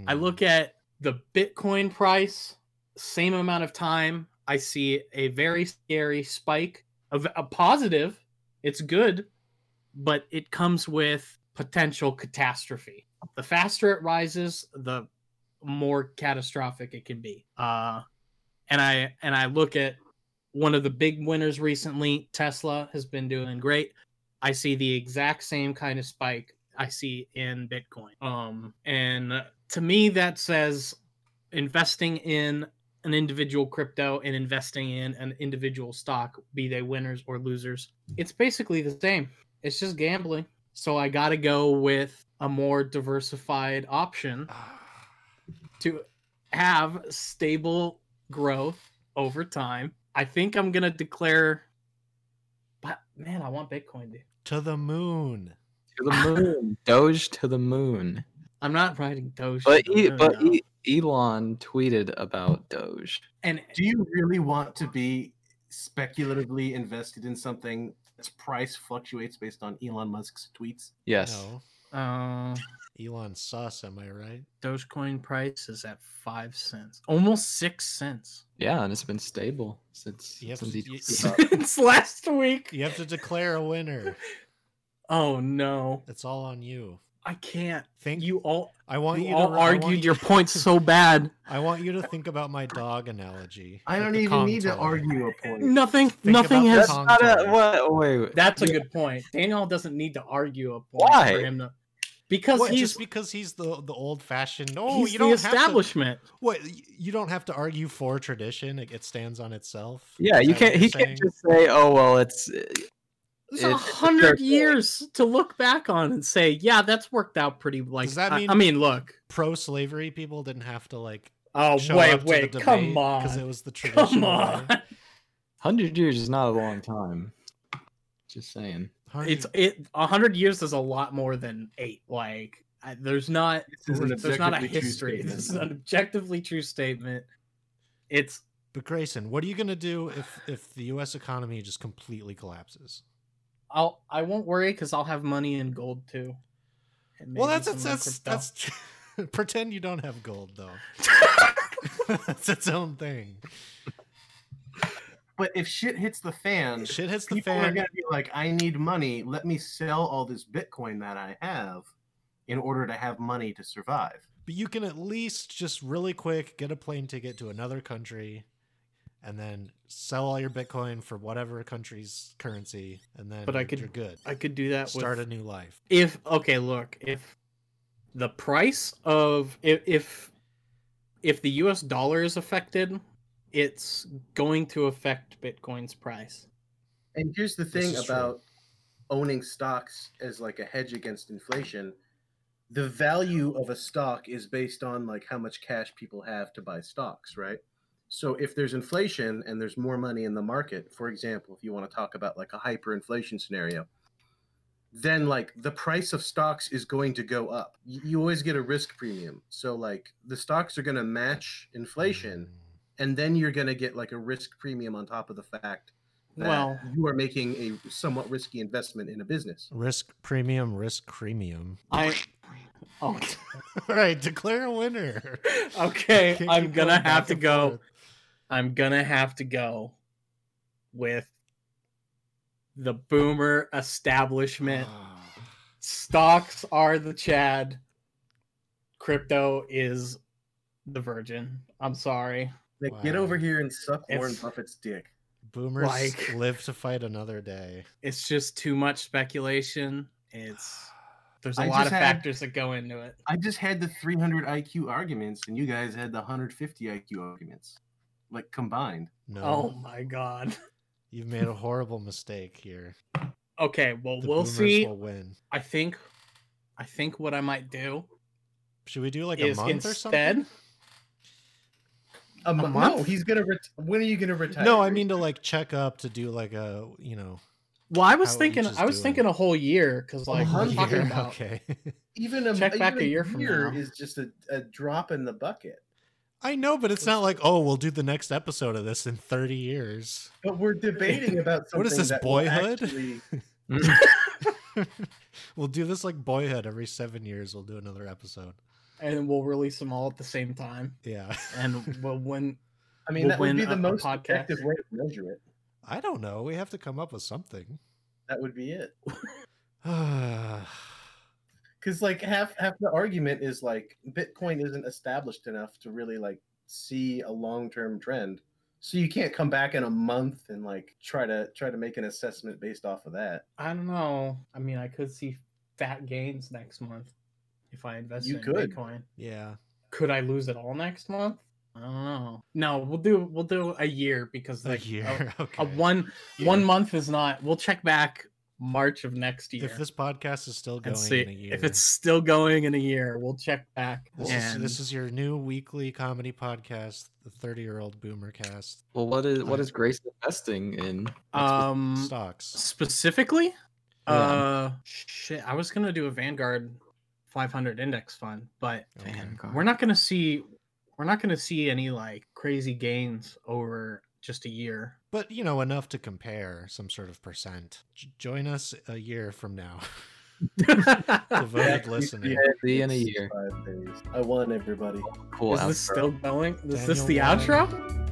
I Hmm. look at the Bitcoin price, same amount of time, I see a very scary spike of a positive. It's good, but it comes with potential catastrophe. The faster it rises, the more catastrophic it can be. Uh and I and I look at one of the big winners recently, Tesla has been doing great. I see the exact same kind of spike I see in Bitcoin. Um, and to me, that says investing in an individual crypto and investing in an individual stock, be they winners or losers, it's basically the same. It's just gambling. So I got to go with a more diversified option *sighs* to have stable growth over time. I think I'm gonna declare, but man, I want Bitcoin, dude. to the moon. To the moon, *laughs* Doge to the moon. I'm not writing Doge. But to the e- moon, but no. e- Elon tweeted about Doge. and Do you really want to be speculatively invested in something that's price fluctuates based on Elon Musk's tweets? Yes. No. uh, Elon sus, am I right? Dogecoin price is at five cents, almost six cents Yeah, and it's been stable since, You since to- you- tweeted about it. *laughs* since last week. You have to declare a winner. *laughs* Oh no, It's all on you. I can't. Think You all I want you you, all to, I want argued you- your *laughs* point so bad. I want you to think about my dog analogy. I don't even Kong need to argue a point. Nothing. Think nothing has. the That's Kong not a what? Wait, wait. That's a good point. Daniel doesn't need to argue a point Why? for him to, because What, he's just because he's the the old fashioned. No, he's you don't have to. establishment. What you don't have to argue for tradition. It, it stands on itself. Yeah, Is you can't. He saying? can't just say, "Oh well, it's." It's It's a a hundred years to look back on and say, yeah, that's worked out pretty. Like, Does that I- mean- I, mean, look. pro slavery people didn't have to like Oh show wait, up to wait, the come debate because on, it was the *laughs* traditional come on. Hundred years is not a long time. Just saying. Hundred- It's it. A hundred years is a lot more than eight. Like, I, there's not. This is There's not a history. statement. *laughs* This is an objectively true statement. It's But Grayson, what are you gonna do if if the U.S. economy just completely collapses? I'll I won't worry because I'll have money in gold too. And Well, that's that's that's, that's *laughs* pretend you don't have gold though. *laughs* that's its own thing. but if shit hits the fan, Shit hits the people are fan. gonna be like, I need money. Let me sell all this Bitcoin that I have in order to have money to survive. But you can at least just really quick get a plane ticket to another country and then sell all your Bitcoin for whatever country's currency and then But I could- you're good. I could do that Start with a new life. if okay look if the price of if if if the us dollar is affected it's going to affect bitcoin's price And here's the thing is true. about owning stocks as like a hedge against inflation. The value of a stock is based on like how much cash people have to buy stocks, right? So if there's inflation and there's more money in the market, for example, if you want to talk about like a hyperinflation scenario, then like the price of stocks is going to go up. You, you always get a risk premium. So like the stocks are going to match inflation mm. and then you're going to get like a risk premium on top of the fact that Well- you are making a somewhat risky investment in a business. Risk premium, risk premium. i *laughs* oh All right, declare a winner. *laughs* okay i'm gonna have to go forth. I'm gonna have to go with the boomer establishment *sighs* stocks are the chad crypto is the virgin i'm sorry Like, Get over here and suck If- Warren Buffett's dick. Boomers Like- *laughs* live to fight another day. it's just too much speculation. It's *sighs* there's a I lot of had- factors that go into it. I just had the 300 IQ arguments, and you guys had the 150 IQ arguments, like combined. No, Oh my god. *laughs* you've made a horrible mistake here. Okay, well The we'll boomers see. will win. I think I think what I might do Should we do like a is month or something? A, mo- month? no, he's gonna. Ret- when are you gonna retire? No, I mean to like check up to do like a you know Well, I was thinking I was doing. thinking a whole year because like we're talking about *laughs* okay. even a check even back a year from now. is just a, a drop in the bucket. I know, but it's not like oh we'll do the next episode of this in thirty years. But we're debating about something *laughs* What is this, that Boyhood? actually- *laughs* we'll do this like Boyhood every seven years. We'll do another episode. and we'll release them all at the same time. Yeah, *laughs* And we'll win I mean, We'll that would be the a- a most podcast. effective way to measure it. I don't know. We have to come up with something. That would be it. *sighs* *sighs* *sighs* yeah, Because like half half the argument is like Bitcoin isn't established enough to really like see a long term trend. So you can't come back in a month and like try to try to make an assessment based off of that. I don't know. I mean I could see fat gains next month if I invest You in could. Bitcoin. yeah. Could I lose it all next month? I don't know. No, we'll do we'll do a year because like a- year. *laughs* okay. a one one month is not. We'll check back March of next year If this podcast is still going see in a year, if it's still going in a year. We'll check back. this, and is, this is your new weekly comedy podcast, the thirty-year-old Boomer Cast. Well, what is what Uh, Grace investing in? um Stocks. specifically. Yeah. Uh, shit. I was gonna do a Vanguard 500 index fund, but Okay. Vanguard. we're not gonna see we're not gonna see any like crazy gains over just a year. But you know enough to compare some sort of percent. J- join us a year from now. *laughs* *laughs* Devoted Next listener. year, See you in a year. I won everybody. Cool. Is this still going? Is this the won. outro?